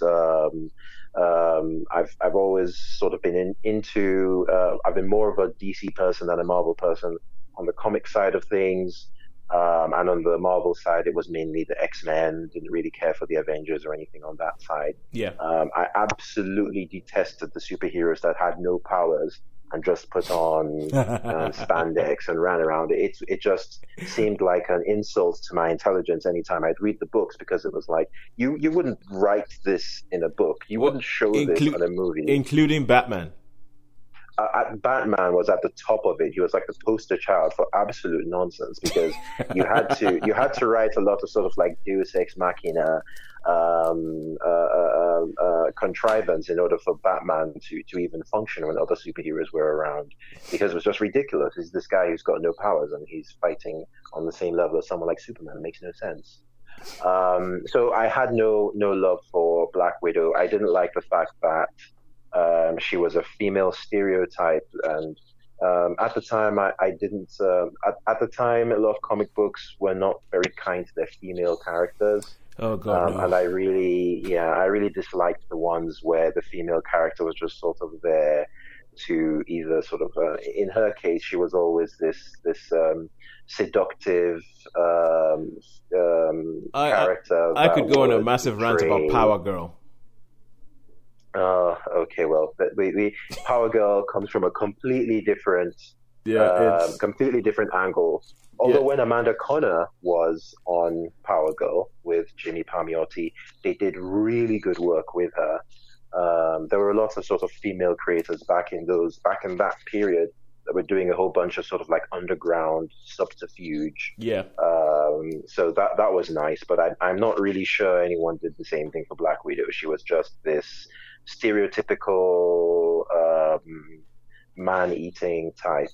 E: Um, I've I've always sort of been in, into. Uh, I've been more of a DC person than a Marvel person on the comic side of things. Um, and on the Marvel side, it was mainly the X Men. Didn't really care for the Avengers or anything on that side.
A: Yeah.
E: Um, I absolutely detested the superheroes that had no powers and just put on um, spandex and ran around. It it just seemed like an insult to my intelligence anytime I'd read the books because it was like you you wouldn't write this in a book. You wouldn't show
A: inclu-
E: this on a movie.
A: Including Batman.
E: uh, uh, Batman was at the top of it. He was like the poster child for absolute nonsense because you had to you had to write a lot of sort of like Deus ex machina um, uh, uh, uh, contrivance in order for Batman to, to even function when other superheroes were around because it was just ridiculous. He's this guy who's got no powers and he's fighting on the same level as someone like Superman. It makes no sense. Um, so I had no no love for Black Widow. I didn't like the fact that um, she was a female stereotype, and um, at the time, I, I didn't. Um, at, at the time, a lot of comic books were not very kind to their female characters,
A: Oh god.
E: um,
A: no.
E: and I really, yeah, I really disliked the ones where the female character was just sort of there to either sort of. Uh, in her case, she was always this this um, seductive um, um,
A: I- I-
E: character.
A: I
E: that
A: could go on a massive rant about Power Girl.
E: Uh, okay, well, the, the Power Girl comes from a completely different,
A: Yeah,
E: uh, completely different angle. Although
A: Yeah.
E: when Amanda Conner was on Power Girl with Jimmy Palmiotti, they did really good work with her. Um, there were lots of sort of female creators back in those, back in that period that were doing a whole bunch of sort of like underground subterfuge.
A: yeah.
E: Um, so that that was nice, but I, I'm not really sure anyone did the same thing for Black Widow. She was just this stereotypical um, man-eating type.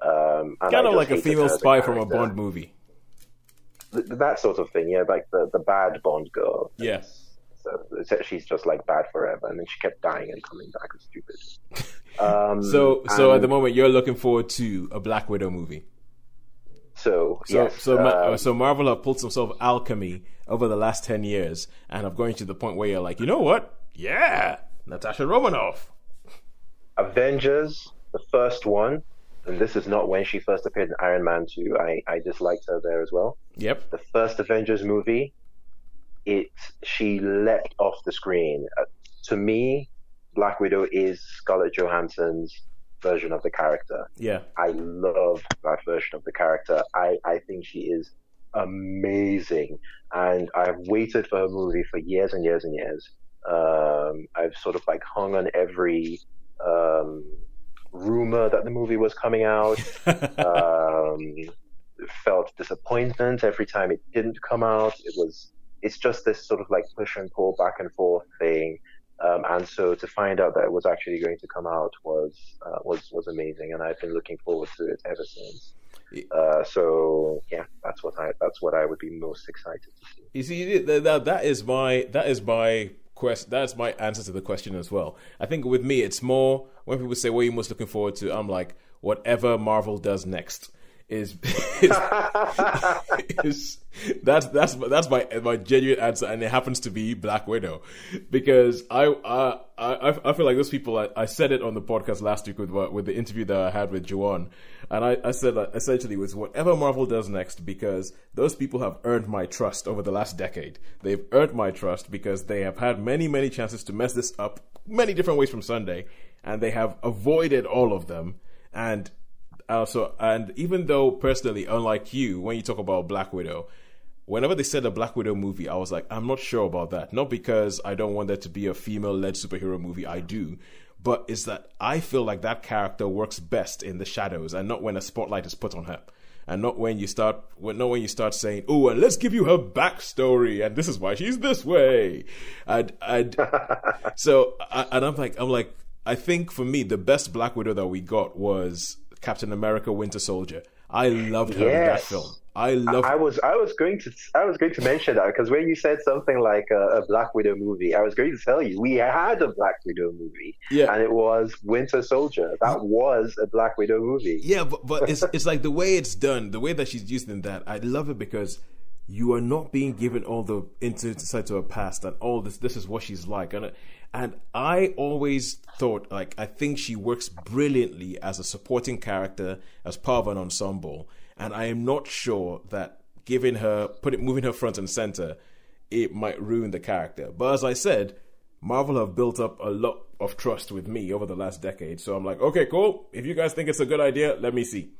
E: Um,
A: Kind of like a female spy from a. Bond movie.
E: Th- that sort of thing. Yeah, like the the bad Bond girl.
A: Yeah.
E: So it's- she's just like bad forever, and then she kept dying and coming back. Stupid. Um,
A: So so at the moment you're looking forward to a Black Widow movie.
E: so
A: So
E: yes,
A: so
E: um,
A: so Marvel have pulled some sort of alchemy over the last ten years, and have going to the point where you're like, you know what? Yeah, Natasha Romanoff.
E: Avengers, the first one, and this is not when she first appeared in Iron Man 2. I, I disliked her there as well.
A: Yep.
E: The first Avengers movie, it she leapt off the screen. Uh, to me, Black Widow is Scarlett Johansson's version of the character.
A: Yeah.
E: I love that version of the character. I, I think she is amazing. And I've waited for her movie for years and years and years. Um, I've sort of like hung on every um, rumor that the movie was coming out. um, felt disappointment every time it didn't come out. It was, it's just this sort of like push and pull back and forth thing. Um, and so to find out that it was actually going to come out was uh, was was amazing, and I've been looking forward to it ever since. Uh, so yeah, that's what I that's what I would be most excited to see.
A: You see, that, that, that is my that is my quest. That's my answer to the question as well. I think with me, it's more when people say, "What are you most looking forward to?" I'm like, whatever Marvel does next is is, is that's that's that's my my genuine answer, and it happens to be Black Widow, because I I I, I feel like those people. I, I said it on the podcast last week with with the interview that I had with Juwan, and I, I said essentially was whatever Marvel does next, because those people have earned my trust over the last decade. They've earned my trust because they have had many many chances to mess this up many different ways from Sunday, and they have avoided all of them. And uh, also, and even though personally, unlike you, when you talk about Black Widow, whenever they said a Black Widow movie, I was like, I'm not sure about that. Not because I don't want there to be a female led superhero movie, I do. But is that I feel like that character works best in the shadows and not when a spotlight is put on her. And not when you start, when, not when you start saying, "Oh, and let's give you her backstory, and this is why she's this way," and and so, and I'm like, I'm like, I think for me, the best Black Widow that we got was Captain America: Winter Soldier. I loved her in that film. I loved.
E: I was I was going to I was going to mention that because when you said something like a, a Black Widow movie, I was going to tell you we had a Black Widow movie,
A: Yeah.
E: and it was Winter Soldier. That was a Black Widow movie.
A: Yeah, but but it's it's like the way it's done, the way that she's used in that. I love it because you are not being given all the insight to her past and all this. This is what she's like, and and I always thought like I think she works brilliantly as a supporting character, as part of an ensemble, and I am not sure that giving her put it moving her front and center, it might ruin the character. But as I said. Marvel have built up a lot of trust with me over the last decade. So I'm like, okay, cool. If you guys think it's a good idea, let me see.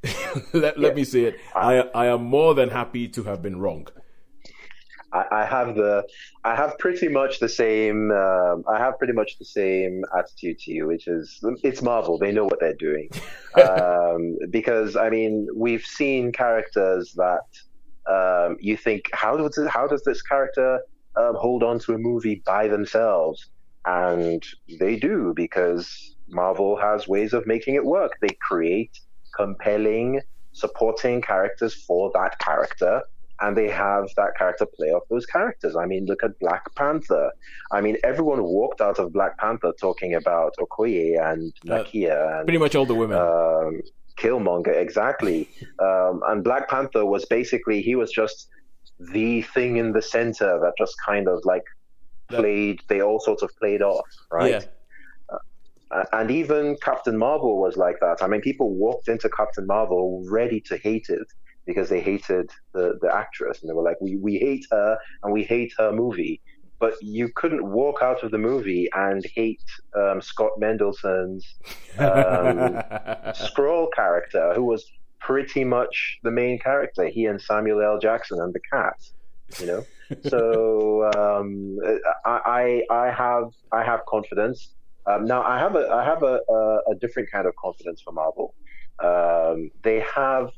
A: let, let me see it. I I am more than happy to have been wrong.
E: I, I have the I have pretty much the same um, I have pretty much the same attitude to you, which is it's Marvel. They know what they're doing. um, because I mean, we've seen characters that um, you think how does how does this character um, hold on to a movie by themselves? And they do because Marvel has ways of making it work. They create compelling supporting characters for that character and they have that character play off those characters. I mean, look at Black Panther. I mean, everyone walked out of Black Panther talking about Okoye and
A: Uh,
E: Nakia and
A: Pretty much all the women.
E: um, Killmonger, exactly. Um, and Black Panther was basically he was just the thing in the center that just kind of like played. They all sort of played off, right?
A: Yeah.
E: Uh, and even Captain Marvel was like that. I mean, people walked into Captain Marvel ready to hate it because they hated the, the actress, and they were like, "We we hate her and we hate her movie." But you couldn't walk out of the movie and hate um, Scott Mendelsohn's um, Skrull character, who was pretty much the main character. He and Samuel L. Jackson and the cat, you know. so um, I, I I have I have confidence. Um, now I have a I have a, a, a different kind of confidence for Marvel. Um, they have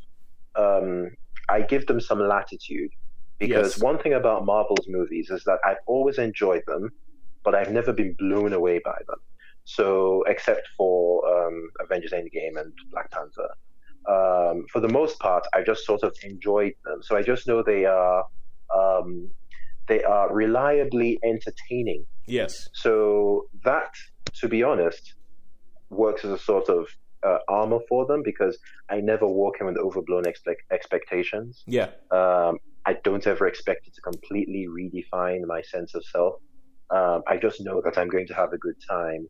E: um, I give them some latitude because
A: Yes.
E: one thing about Marvel's movies is that I've always enjoyed them, but I've never been blown away by them. So except for um, Avengers Endgame and Black Panther, um, for the most part, I just sort of enjoyed them. So I just know they are um, they are reliably entertaining.
A: yes.
E: So that, to be honest, works as a sort of uh, armor for them because I never walk in with overblown expect- expectations.
A: Yeah.
E: Um, I don't ever expect it to completely redefine my sense of self. Um, I just know that I'm going to have a good time.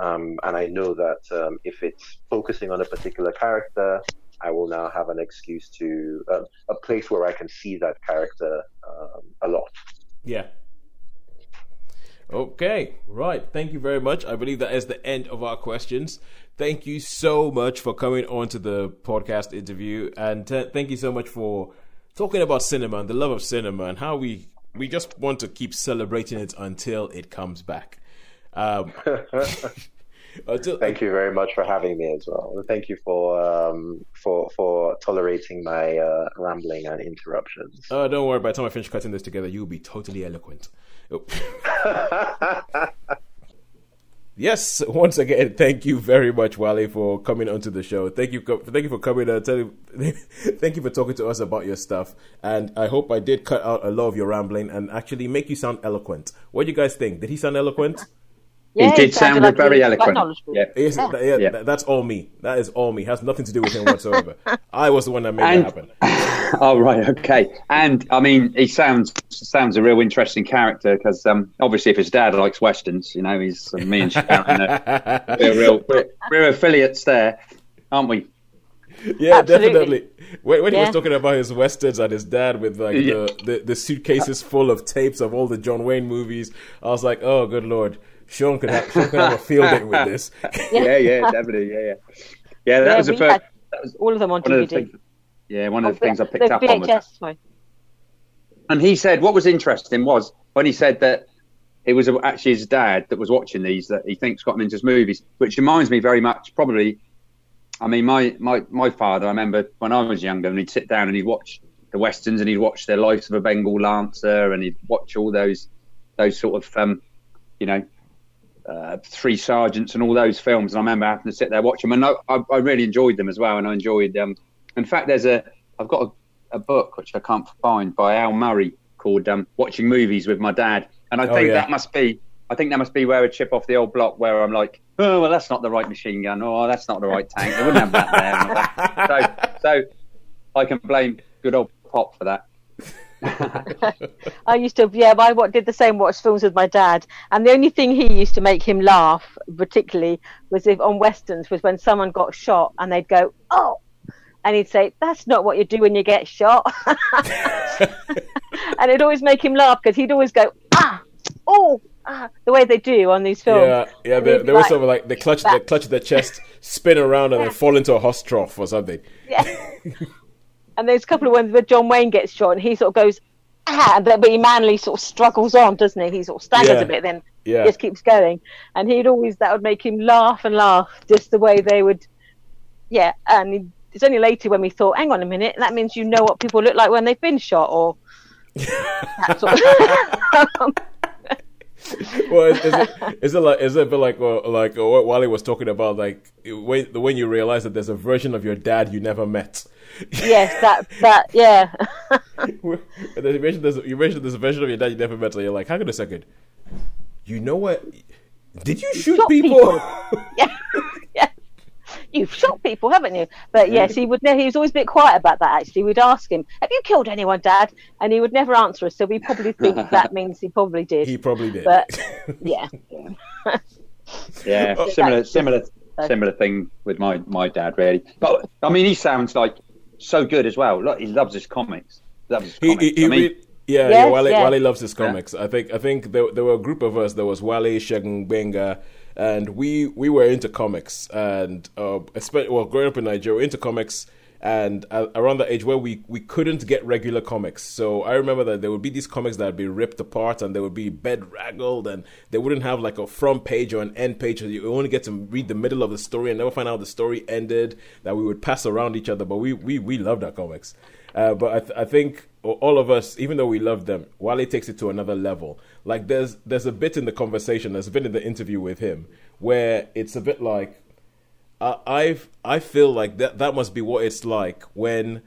E: Um, and I know that um, if it's focusing on a particular character, I will now have an excuse to um, a place where I can see that character um, a lot.
A: Yeah. Okay, right. Thank you very much. I believe that is the end of our questions. Thank you so much for coming on to the podcast interview, and t- thank you so much for talking about cinema and the love of cinema and how we we just want to keep celebrating it until it comes back. Um, until,
E: Thank you very much for having me as well. Thank you for um, for for tolerating my uh, rambling and interruptions.
A: Oh, don't worry. By the time I finish cutting this together, you'll be totally eloquent. Oh. Yes, once again, thank you very much, Wally, for coming onto the show. Thank you, thank you for coming. Thank you for talking to us about your stuff. And I hope I did cut out a lot of your rambling and actually make you sound eloquent. What do you guys think? Did he sound eloquent?
B: Yeah, he did sound like very eloquent.
A: Yeah. Yes, yeah. yeah, yeah. that's all me. That is all me. Has nothing to do with him whatsoever. I was the one that made and, it
B: happen. oh right, okay. And I mean, he sounds sounds a real interesting character because um, obviously, if his dad likes westerns, you know, he's uh, me and Sharon, we're real, we're, we're affiliates there, aren't we?
A: Yeah, Absolutely. definitely. When, when yeah. he was talking about his westerns and his dad with like yeah. the, the, the suitcases full of tapes of all the John Wayne movies, I was like, oh, good lord. Sean could have, Sean could have a field day with this.
B: yeah, yeah, definitely, yeah, yeah, yeah. That yeah, was the first. That was
C: all of them on DVD.
B: Things, yeah, one of the oh, things I picked up VHS, on. Was sorry. And he said what was interesting was when he said that it was actually his dad that was watching these that he thinks got him into his movies, which reminds me very much probably. I mean, my my my father. I remember when I was younger, and he'd sit down and he'd watch the westerns, and he'd watch the Life of a Bengal Lancer, and he'd watch all those those sort of um, you know uh, Three Sergeants and all those films. And I remember having to sit there watch them, and I, I, I really enjoyed them as well. And I enjoyed. Um, in fact, there's a I've got a, a, book which I can't find by Al Murray called um, "Watching Movies with My Dad," and I oh, think yeah. that must be. I think that must be where a chip off the old block where I'm like, oh well, that's not the right machine gun, oh, that's not the right tank. They wouldn't have that there. so, so I can blame good old Pop for that.
C: I used to, yeah, I did the same watch films with my dad, and the only thing he used to make him laugh, particularly, was if on westerns was when someone got shot and they'd go, "Oh," and he'd say, "That's not what you do when you get shot," and it'd always make him laugh because he'd always go, "Ah, oh." Ah, the way they do on these films.
A: Yeah, yeah. They, they were like, sort of like they clutch, they clutch their chest, spin around, and yeah. then fall into a horse trough or something.
C: Yeah. And there's a couple of ones where John Wayne gets shot and he sort of goes, ah, but, but he manly sort of struggles on, doesn't he? He sort of staggers yeah. a bit, then yeah. just keeps going. And he'd always, that would make him laugh and laugh, just the way they would, yeah. And it's only later when we thought, hang on a minute, that means you know what people look like when they've been shot, or that sort
A: of. well, is, is, it is it like is it a bit like uh, like uh, what Wally was talking about like when when you realize that there's a version of your dad you never met,
C: yes, that that yeah.
A: and then you mentioned this. You mentioned this version of your dad you never met. So you're like, hang on a second. You know what? Did you shoot shot people?
C: people. yeah, yeah. You've shot people, haven't you? But yes, he would. He was always a bit quiet about that. Actually, we'd ask him, "Have you killed anyone, Dad?" And he would never answer us. So we probably think that means he probably did.
A: He probably did.
C: But yeah,
B: yeah, similar, similar, similar thing with my my dad, really. But I mean, he sounds like so good as well. Look, he loves his comics. Loves his comics. He, he,
A: he I mean, yeah, yes, yeah, Wale, yeah. Wale loves his comics. Yeah. I think I think there, there were a group of us. There was Wale, Shegun, Benga, and we we were into comics. And uh, well, growing up in Nigeria, into comics and uh, around the age where we, we couldn't get regular comics. So I remember that there would be these comics that would be ripped apart and they would be bedraggled and they wouldn't have like a front page or an end page. So you only get to read the middle of the story and never find out the story ended. That we would pass around each other, but we we we loved our comics. Uh, but I, th- I think all of us, even though we love them, Wale takes it to another level. Like there's there's a bit in the conversation, there's a bit in the interview with him where it's a bit like I I feel like that that must be what it's like when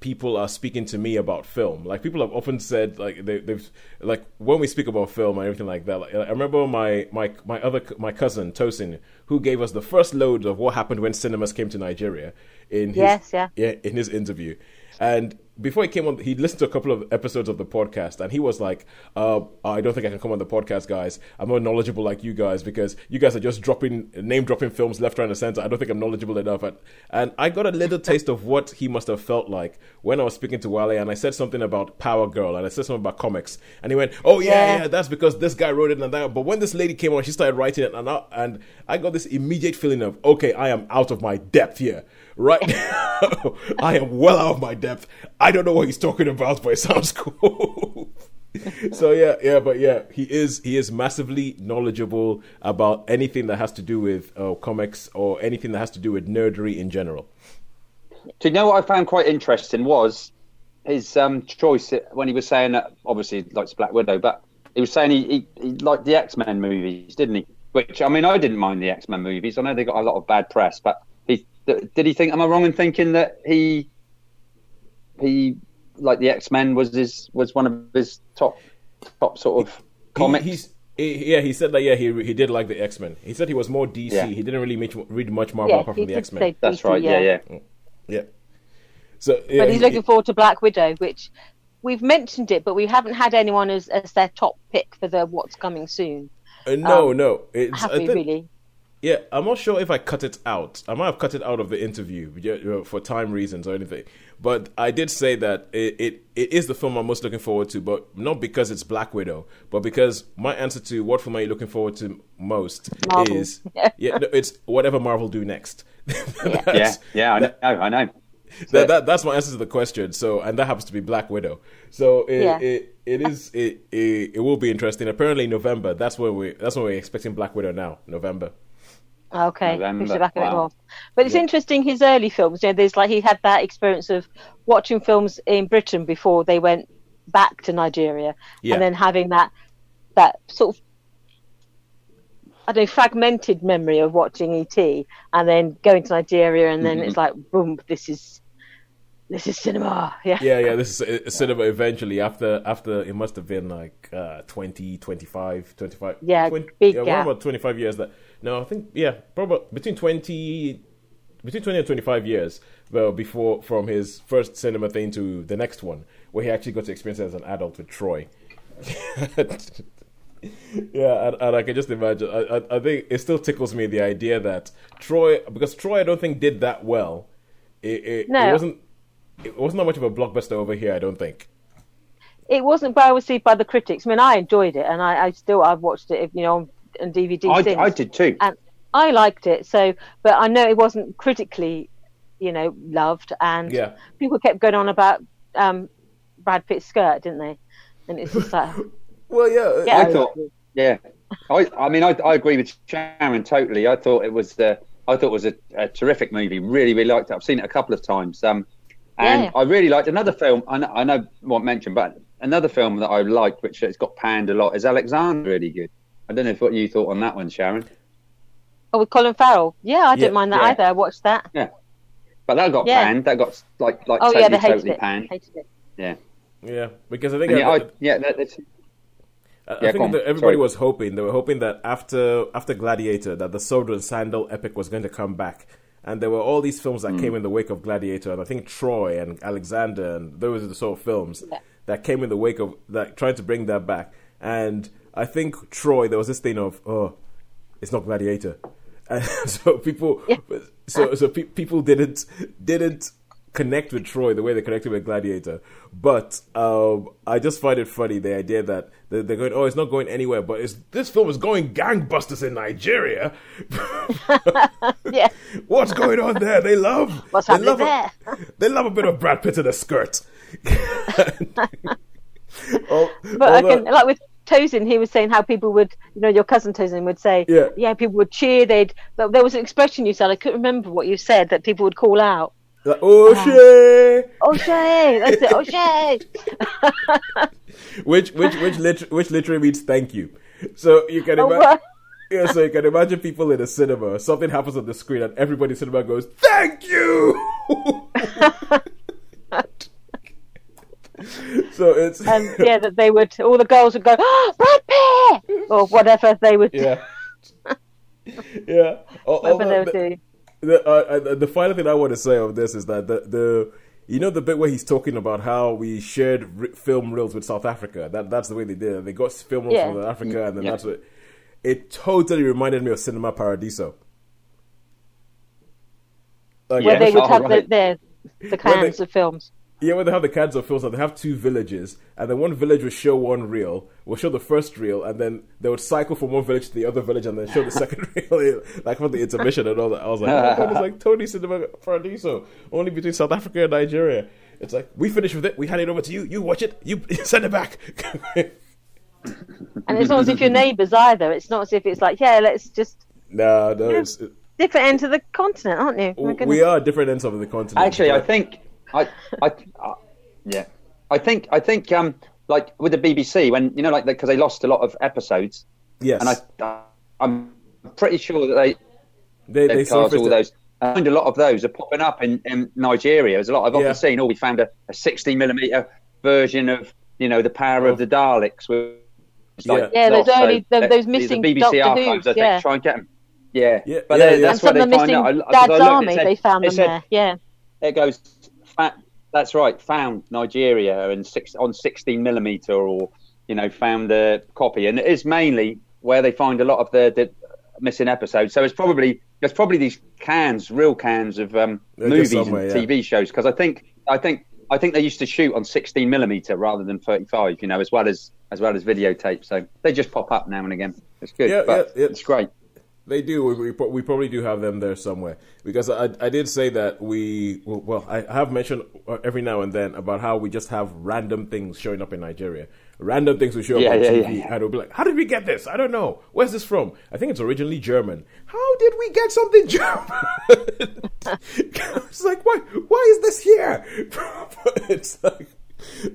A: people are speaking to me about film. Like people have often said, like they, have like when we speak about film and everything like that. Like, I remember my my my other my cousin Tosin, who gave us the first load of what happened when cinemas came to Nigeria in his
C: yes, yeah.
A: yeah in his interview, and before he came on, he listened to a couple of episodes of the podcast, and he was like, uh, "I don't think I can come on the podcast, guys. I'm not knowledgeable like you guys because you guys are just dropping name dropping films left, right, and center. I don't think I'm knowledgeable enough." And, and I got a little taste of what he must have felt like when I was speaking to Wale, and I said something about Power Girl, and I said something about comics, and he went, "Oh yeah, yeah, yeah that's because this guy wrote it and that." But when this lady came on, she started writing it, and I, and I got this immediate feeling of, "Okay, I am out of my depth here." Right now, I am well out of my depth. I don't know what he's talking about, but it sounds cool. so yeah, yeah, but yeah, he is he is massively knowledgeable about anything that has to do with uh, comics or anything that has to do with nerdery in general.
B: Do you know what I found quite interesting was his um, choice when he was saying that obviously he likes Black Widow, but he was saying he, he, he liked the X Men movies, didn't he? which I mean, I didn't mind the X Men movies. I know they got a lot of bad press, but did he think? Am I wrong in thinking that he he like the X Men was his was one of his top top sort of comics?
A: He, he's he, yeah, he said that. Yeah, he he did like the X Men. He said he was more DC.
B: Yeah.
A: He didn't really read, read much Marvel
C: Yeah,
A: apart from the X Men.
B: That's right. Yeah, yeah.
A: Yeah. So, yeah,
C: But he's
A: he-
C: looking forward to Black Widow, which we've mentioned it, but we haven't had anyone as, as their top pick for the what's coming soon.
A: uh, no,
C: um,
A: no. It's,
C: Have
A: I
C: we
A: think-
C: really?
A: Yeah, I'm not sure if I cut it out. I might have cut it out of the interview yeah, you know, for time reasons or anything. But I did say that it, it, it is the film I'm most looking forward to, but not because it's Black Widow, but because my answer to what film are you looking forward to most
C: Marvel.
A: is yeah, no, it's whatever Marvel do next.
B: Yeah,
A: That's-
B: yeah, I know, I know.
A: that, that that's my answer to the question. So, and that happens to be Black Widow. So it
C: Yeah.
A: it, it is it, it it will be interesting. Apparently, November. That's when we that's when we're expecting Black Widow now. November.
C: Okay,
B: November,
C: it back a bit more. But it's interesting his early films. You know, there's like he had that experience of watching films in Britain before they went back to Nigeria,
A: Yeah.
C: and then having that that sort of I don't know fragmented memory of watching ET, and then going to Nigeria, and then
B: Mm-hmm.
C: it's like boom, this is this is cinema. Yeah,
A: Yeah, yeah. This is cinema eventually after after it must have been like uh, 20, 25, 25.
C: Yeah,
A: 20,
C: big
A: yeah,
C: gap.
A: about twenty five years. That no, I think yeah, probably between twenty between twenty and twenty five years. Well, before from his first cinema thing to the next one, where he actually got to experience it as an adult with Troy. yeah, and, and I can just imagine. I, I, I think it still tickles me the idea that Troy, because Troy, I don't think did that well. It, it,
C: No.
A: it wasn't. It wasn't that much of a blockbuster over here. I don't think.
C: it wasn't well received by the critics. I mean, I enjoyed it, and I, I still I've watched it, if you know, on, on DVD
B: I,
C: since.
B: I did too.
C: and I liked it. So, but I know it wasn't critically, you know, loved, and
A: Yeah.
C: people kept going on about um, Brad Pitt's skirt, didn't they? And it's just like,
A: Well, yeah.
C: yeah,
B: I thought, yeah, I, I mean, I, I agree with Sharon totally. I thought it was, uh, I thought it was a, a terrific movie. Really, really liked it. I've seen it a couple of times. Um, and
C: Yeah.
B: I really liked another film. I know, I know won't mention, but another film that I liked, which has got panned a lot, is Alexander. Really good. I don't know if what you thought on that one, Sharon.
C: oh, with Colin Farrell. Yeah, I didn't
A: Yeah,
C: mind that
B: yeah.
C: either. I watched that.
B: Yeah, but that got
C: Yeah.
B: panned. That got like like
C: Oh
B: totally,
C: yeah, they hated
B: totally
C: it.
B: panned.
C: Hated it.
B: Yeah.
A: yeah, because I think
B: And yeah,
A: I,
B: I, yeah, that, that's,
A: I, I
B: Yeah,
A: think that everybody
B: Sorry.
A: was hoping they were hoping that after after Gladiator that the Sword and Sandal epic was going to come back, and there were all these films that hmm. came in the wake of Gladiator, and I think Troy and Alexander, and those are the sort of films
C: Yeah.
A: that came in the wake of that trying to bring that back. And I think Troy, there was this thing of oh, it's not Gladiator, and so people, so so pe- people didn't didn't connect with Troy the way they connected with Gladiator. But um, I just find it funny the idea that they're, they're going, oh, it's not going anywhere, but this film is going gangbusters in Nigeria.
C: Yeah.
A: What's going on there? They love.
C: What's
A: they
C: happening
A: love
C: there?
A: A, they love a bit of Brad Pitt in a skirt. Oh,
C: But I
A: although-
C: can, like with Tosin, he was saying how people would, you know, your cousin Tosin would say,
A: Yeah.
C: people would cheer. They'd. But there was an expression you said. I couldn't remember what you said that people would call out.
A: like, oh shit!
C: O'Shea, that's it, O'Shea.
A: Which which which lit- which literally means thank you. So you can
C: Oh,
A: imagine.
C: what?
A: Yeah, so you can imagine people in a cinema. Something happens on the screen, and everybody in the cinema goes, "Thank you." so it's
C: and yeah, that they would. All the girls would go, oh, Brad Pitt, or whatever they would.
A: yeah, yeah. Al-
C: Whatever they would
A: the,
C: do.
A: the, uh, uh, the final thing I want to say of this is that the the you know the bit where he's talking about how we shared r- film reels with South Africa. That that's the way they did it. They got film reels
C: Yeah.
A: from South Africa, and then
B: Yeah.
A: that's what. It totally reminded me of Cinema Paradiso. Like,
C: Where they would
B: Oh,
C: have
B: right.
C: the, the, the
A: Where they-
C: of films.
A: Yeah, when they have the cans of films, they have two villages, and then one village will show one reel, will show the first reel, and then they would cycle from one village to the other village, and then show the second reel, like for the intermission and all that. I was like, oh god, it's like Tony Cinema Paradiso, only between South Africa and Nigeria. It's like we finished with it, we hand it over to you, you watch it, you send it back.
C: And it's not as if you're neighbours either. It's not as if it's like, yeah, let's just
A: nah, no, it's,
C: different ends of the continent, aren't you? My
A: we are different ends of the continent.
B: Actually, I think I, I, uh, yeah, I think I think um like with the BBC when you know like because they lost a lot of episodes
A: yes,
B: and I I'm I'm pretty sure that they
A: They they
B: dead cars, all those. I find a lot of those are popping up in, in Nigeria. There's a lot I've often
A: Yeah.
B: seen. Oh, we found a, a 60 millimeter version of you know the power of the Daleks. With, it's
A: Yeah.
C: Yeah, there's
B: lost.
C: only-
B: So,
C: those- those missing
B: the BBC
C: Doctor
B: archives. I think
C: yeah.
B: try and get them. Yeah,
A: Yeah,
B: but
A: yeah,
B: they-
A: yeah.
C: and
B: that's
C: some
B: where
C: of
B: they
C: the
B: find
C: missing
B: out. I- 'cause I
C: Dad's
B: looked,
C: Army,
B: said-
C: they found them
B: said-
C: there. Yeah.
B: It goes. That's right. Found Nigeria and six on 16 millimeter, or you know, found a copy, and it is mainly where they find a lot of the, the missing episodes. So it's probably there's probably these cans, real cans of um, movies and
A: yeah.
B: TV shows. Because I think I think I think they used to shoot on 16 millimeter rather than 35. You know, as well as as well as videotape. So they just pop up now and again. It's good.
A: Yeah,
B: but
A: yeah, yeah.
B: It's great.
A: They do. We, we, we probably do have them there somewhere because I, I did say that we well, well I have mentioned every now and then about how we just have random things showing up in Nigeria. Random things will show
B: Yeah,
A: up on
B: yeah,
A: TV,
B: yeah,
A: and it'll be like, "How did we get this? I don't know. Where's this from? I think it's originally German. How did we get something German? it's like, why? Why is this here? it's like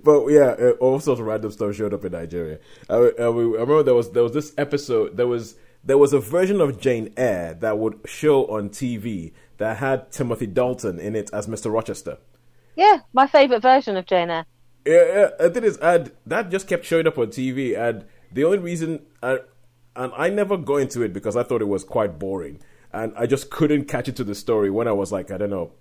A: but yeah, uh, all sorts of random stuff showed up in Nigeria. I, I, I remember there was there was this episode. There was there was a version of Jane Eyre that would show on TV that had Timothy Dalton in it as Mister Rochester.
C: Yeah, my favourite version of Jane Eyre.
A: Yeah, yeah. The thing is, and that just kept showing up on TV, and the only reason, I, and I never got into it because I thought it was quite boring, and I just couldn't catch it to the story when I was like, I don't know,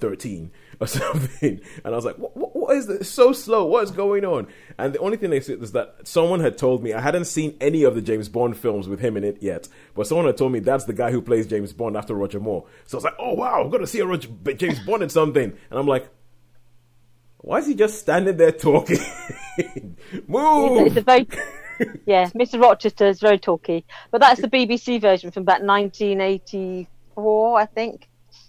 A: 13 or something. And I was like, what, what, what is this? So slow. What's going on? And the only thing they said is that someone had told me, I hadn't seen any of the James Bond films with him in it yet, but someone had told me that's the guy who plays James Bond after Roger Moore. So I was like, oh wow, I'm going to see a Roger, James Bond in something. And I'm like, why is he just standing there talking? Move!
C: It's a very yeah, Mr. Rochester is very talky, but that's the BBC version from about 1984, I think,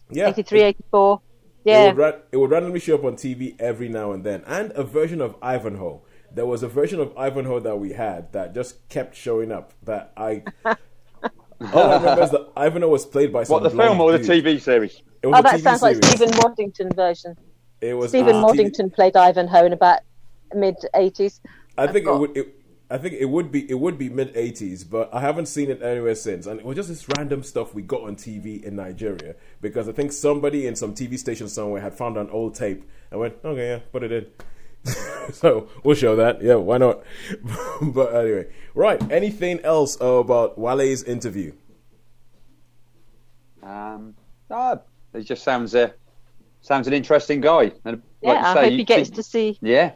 A: yeah.
C: 83, 84.
A: It would, ra- it would randomly show up on TV every now and then. And a version of Ivanhoe. There was a version of Ivanhoe that we had that just kept showing up. That I. All I remember is that Ivanhoe was played by some
B: What the film or the
A: dude.
B: TV series?
A: It was
C: oh,
A: a
C: that
A: TV
C: sounds like. Steven Waddington version.
A: It was
C: Steven
A: uh,
C: Waddington played Ivanhoe in about mid 80s.
A: I think it would. It, I think it would be it would be mid eighties, but I haven't seen it anywhere since. And it was just this random stuff we got on TV in Nigeria because I think somebody in some TV station somewhere had found an old tape and went, okay, yeah, put it in. so we'll show that. Yeah, why not? but anyway, right. Anything else about Wale's interview?
B: Um, ah, it just sounds uh, sounds an interesting guy. And
C: Yeah,
B: like you
C: I
B: say,
C: hope he gets
B: think-
C: to see
B: Yeah,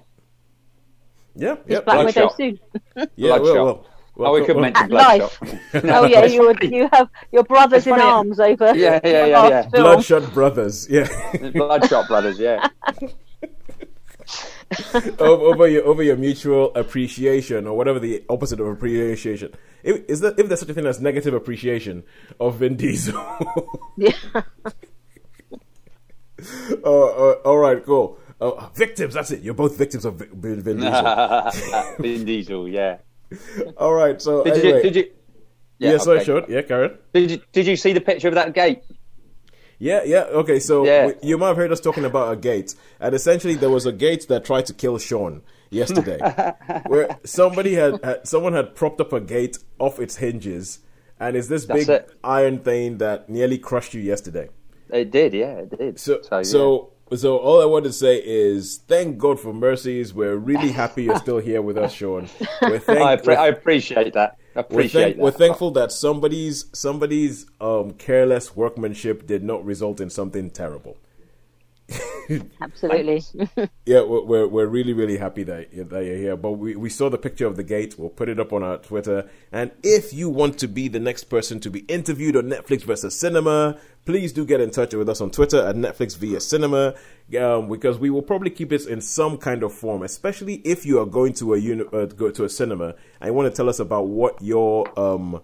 A: Yeah,
C: his
A: yeah.
C: Black
B: Bloodshot.
C: Widow soon.
A: yeah,
B: Bloodshot.
A: well, well, well,
B: oh, we could
A: well,
B: mention
C: At life.
B: Bloodshot.
C: oh yeah, you would, you have your brothers in arms over
B: Yeah, yeah,
C: the
B: yeah, yeah.
A: Bloodshot Brothers. Yeah.
B: Bloodshot Brothers. Yeah,
A: over, over your over your mutual appreciation or whatever the opposite of appreciation. If, is that if there's such a thing as negative appreciation of Vin Diesel?
C: Yeah.
A: uh, uh, all right, cool. Uh, victims. That's it. You're both victims of Vi- Vin, Vin Diesel.
B: Vin Diesel. Yeah.
A: all right. So
B: Did
A: anyway,
B: you? Did you?
A: yeah, sorry,
B: okay.
A: sure. Yeah, Karen.
B: Did you? Did you see the picture of that gate?
A: Yeah, yeah. Okay, so
B: Yeah.
A: you might have heard us talking about a gate, and essentially there was a gate that tried to kill Sean yesterday, where somebody had, had someone had propped up a gate off its hinges, and it's this
B: That's
A: big
B: it.
A: iron thing that nearly crushed you yesterday.
B: It did. Yeah, it did.
A: So,
B: yeah.
A: so, so all I want to say is thank God for mercies. We're really happy you're still here with us, Sean. We're thank-
B: I, appre- I appreciate that. I
A: we're, thank-
B: that.
A: we're thankful that somebody's somebody's um, careless workmanship did not result in something terrible.
C: Absolutely.
A: Yeah, we're, we're we're really really happy that that you're here. But we, we saw the picture of the gate. We'll put it up on our Twitter. And if you want to be the next person to be interviewed on Netflix versus Cinema, please do get in touch with us on Twitter at Netflix via Cinema, um, because we will probably keep this in some kind of form. Especially if you are going to a uni- uh, go to a cinema and you want to tell us about what your um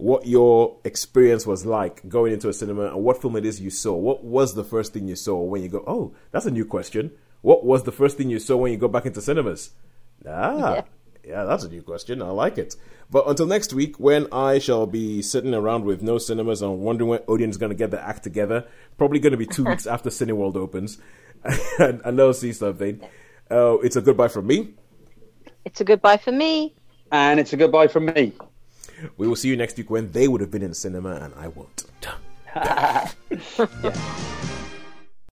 A: what your experience was like going into a cinema and what film it is you saw. What was the first thing you saw when you go, oh, that's a new question. What was the first thing you saw when you go back into cinemas? Ah,
C: Yeah.
A: yeah, that's a new question. I like it. But until next week, when I shall be sitting around with no cinemas and wondering when Odeon is going to get the act together, probably going to be two weeks after Cineworld opens, and, and they'll see something. Uh, it's a goodbye from me.
C: it's a goodbye for me.
B: and it's a goodbye from me.
A: We will see you next week when they would have been in the cinema and I won't.
B: yeah.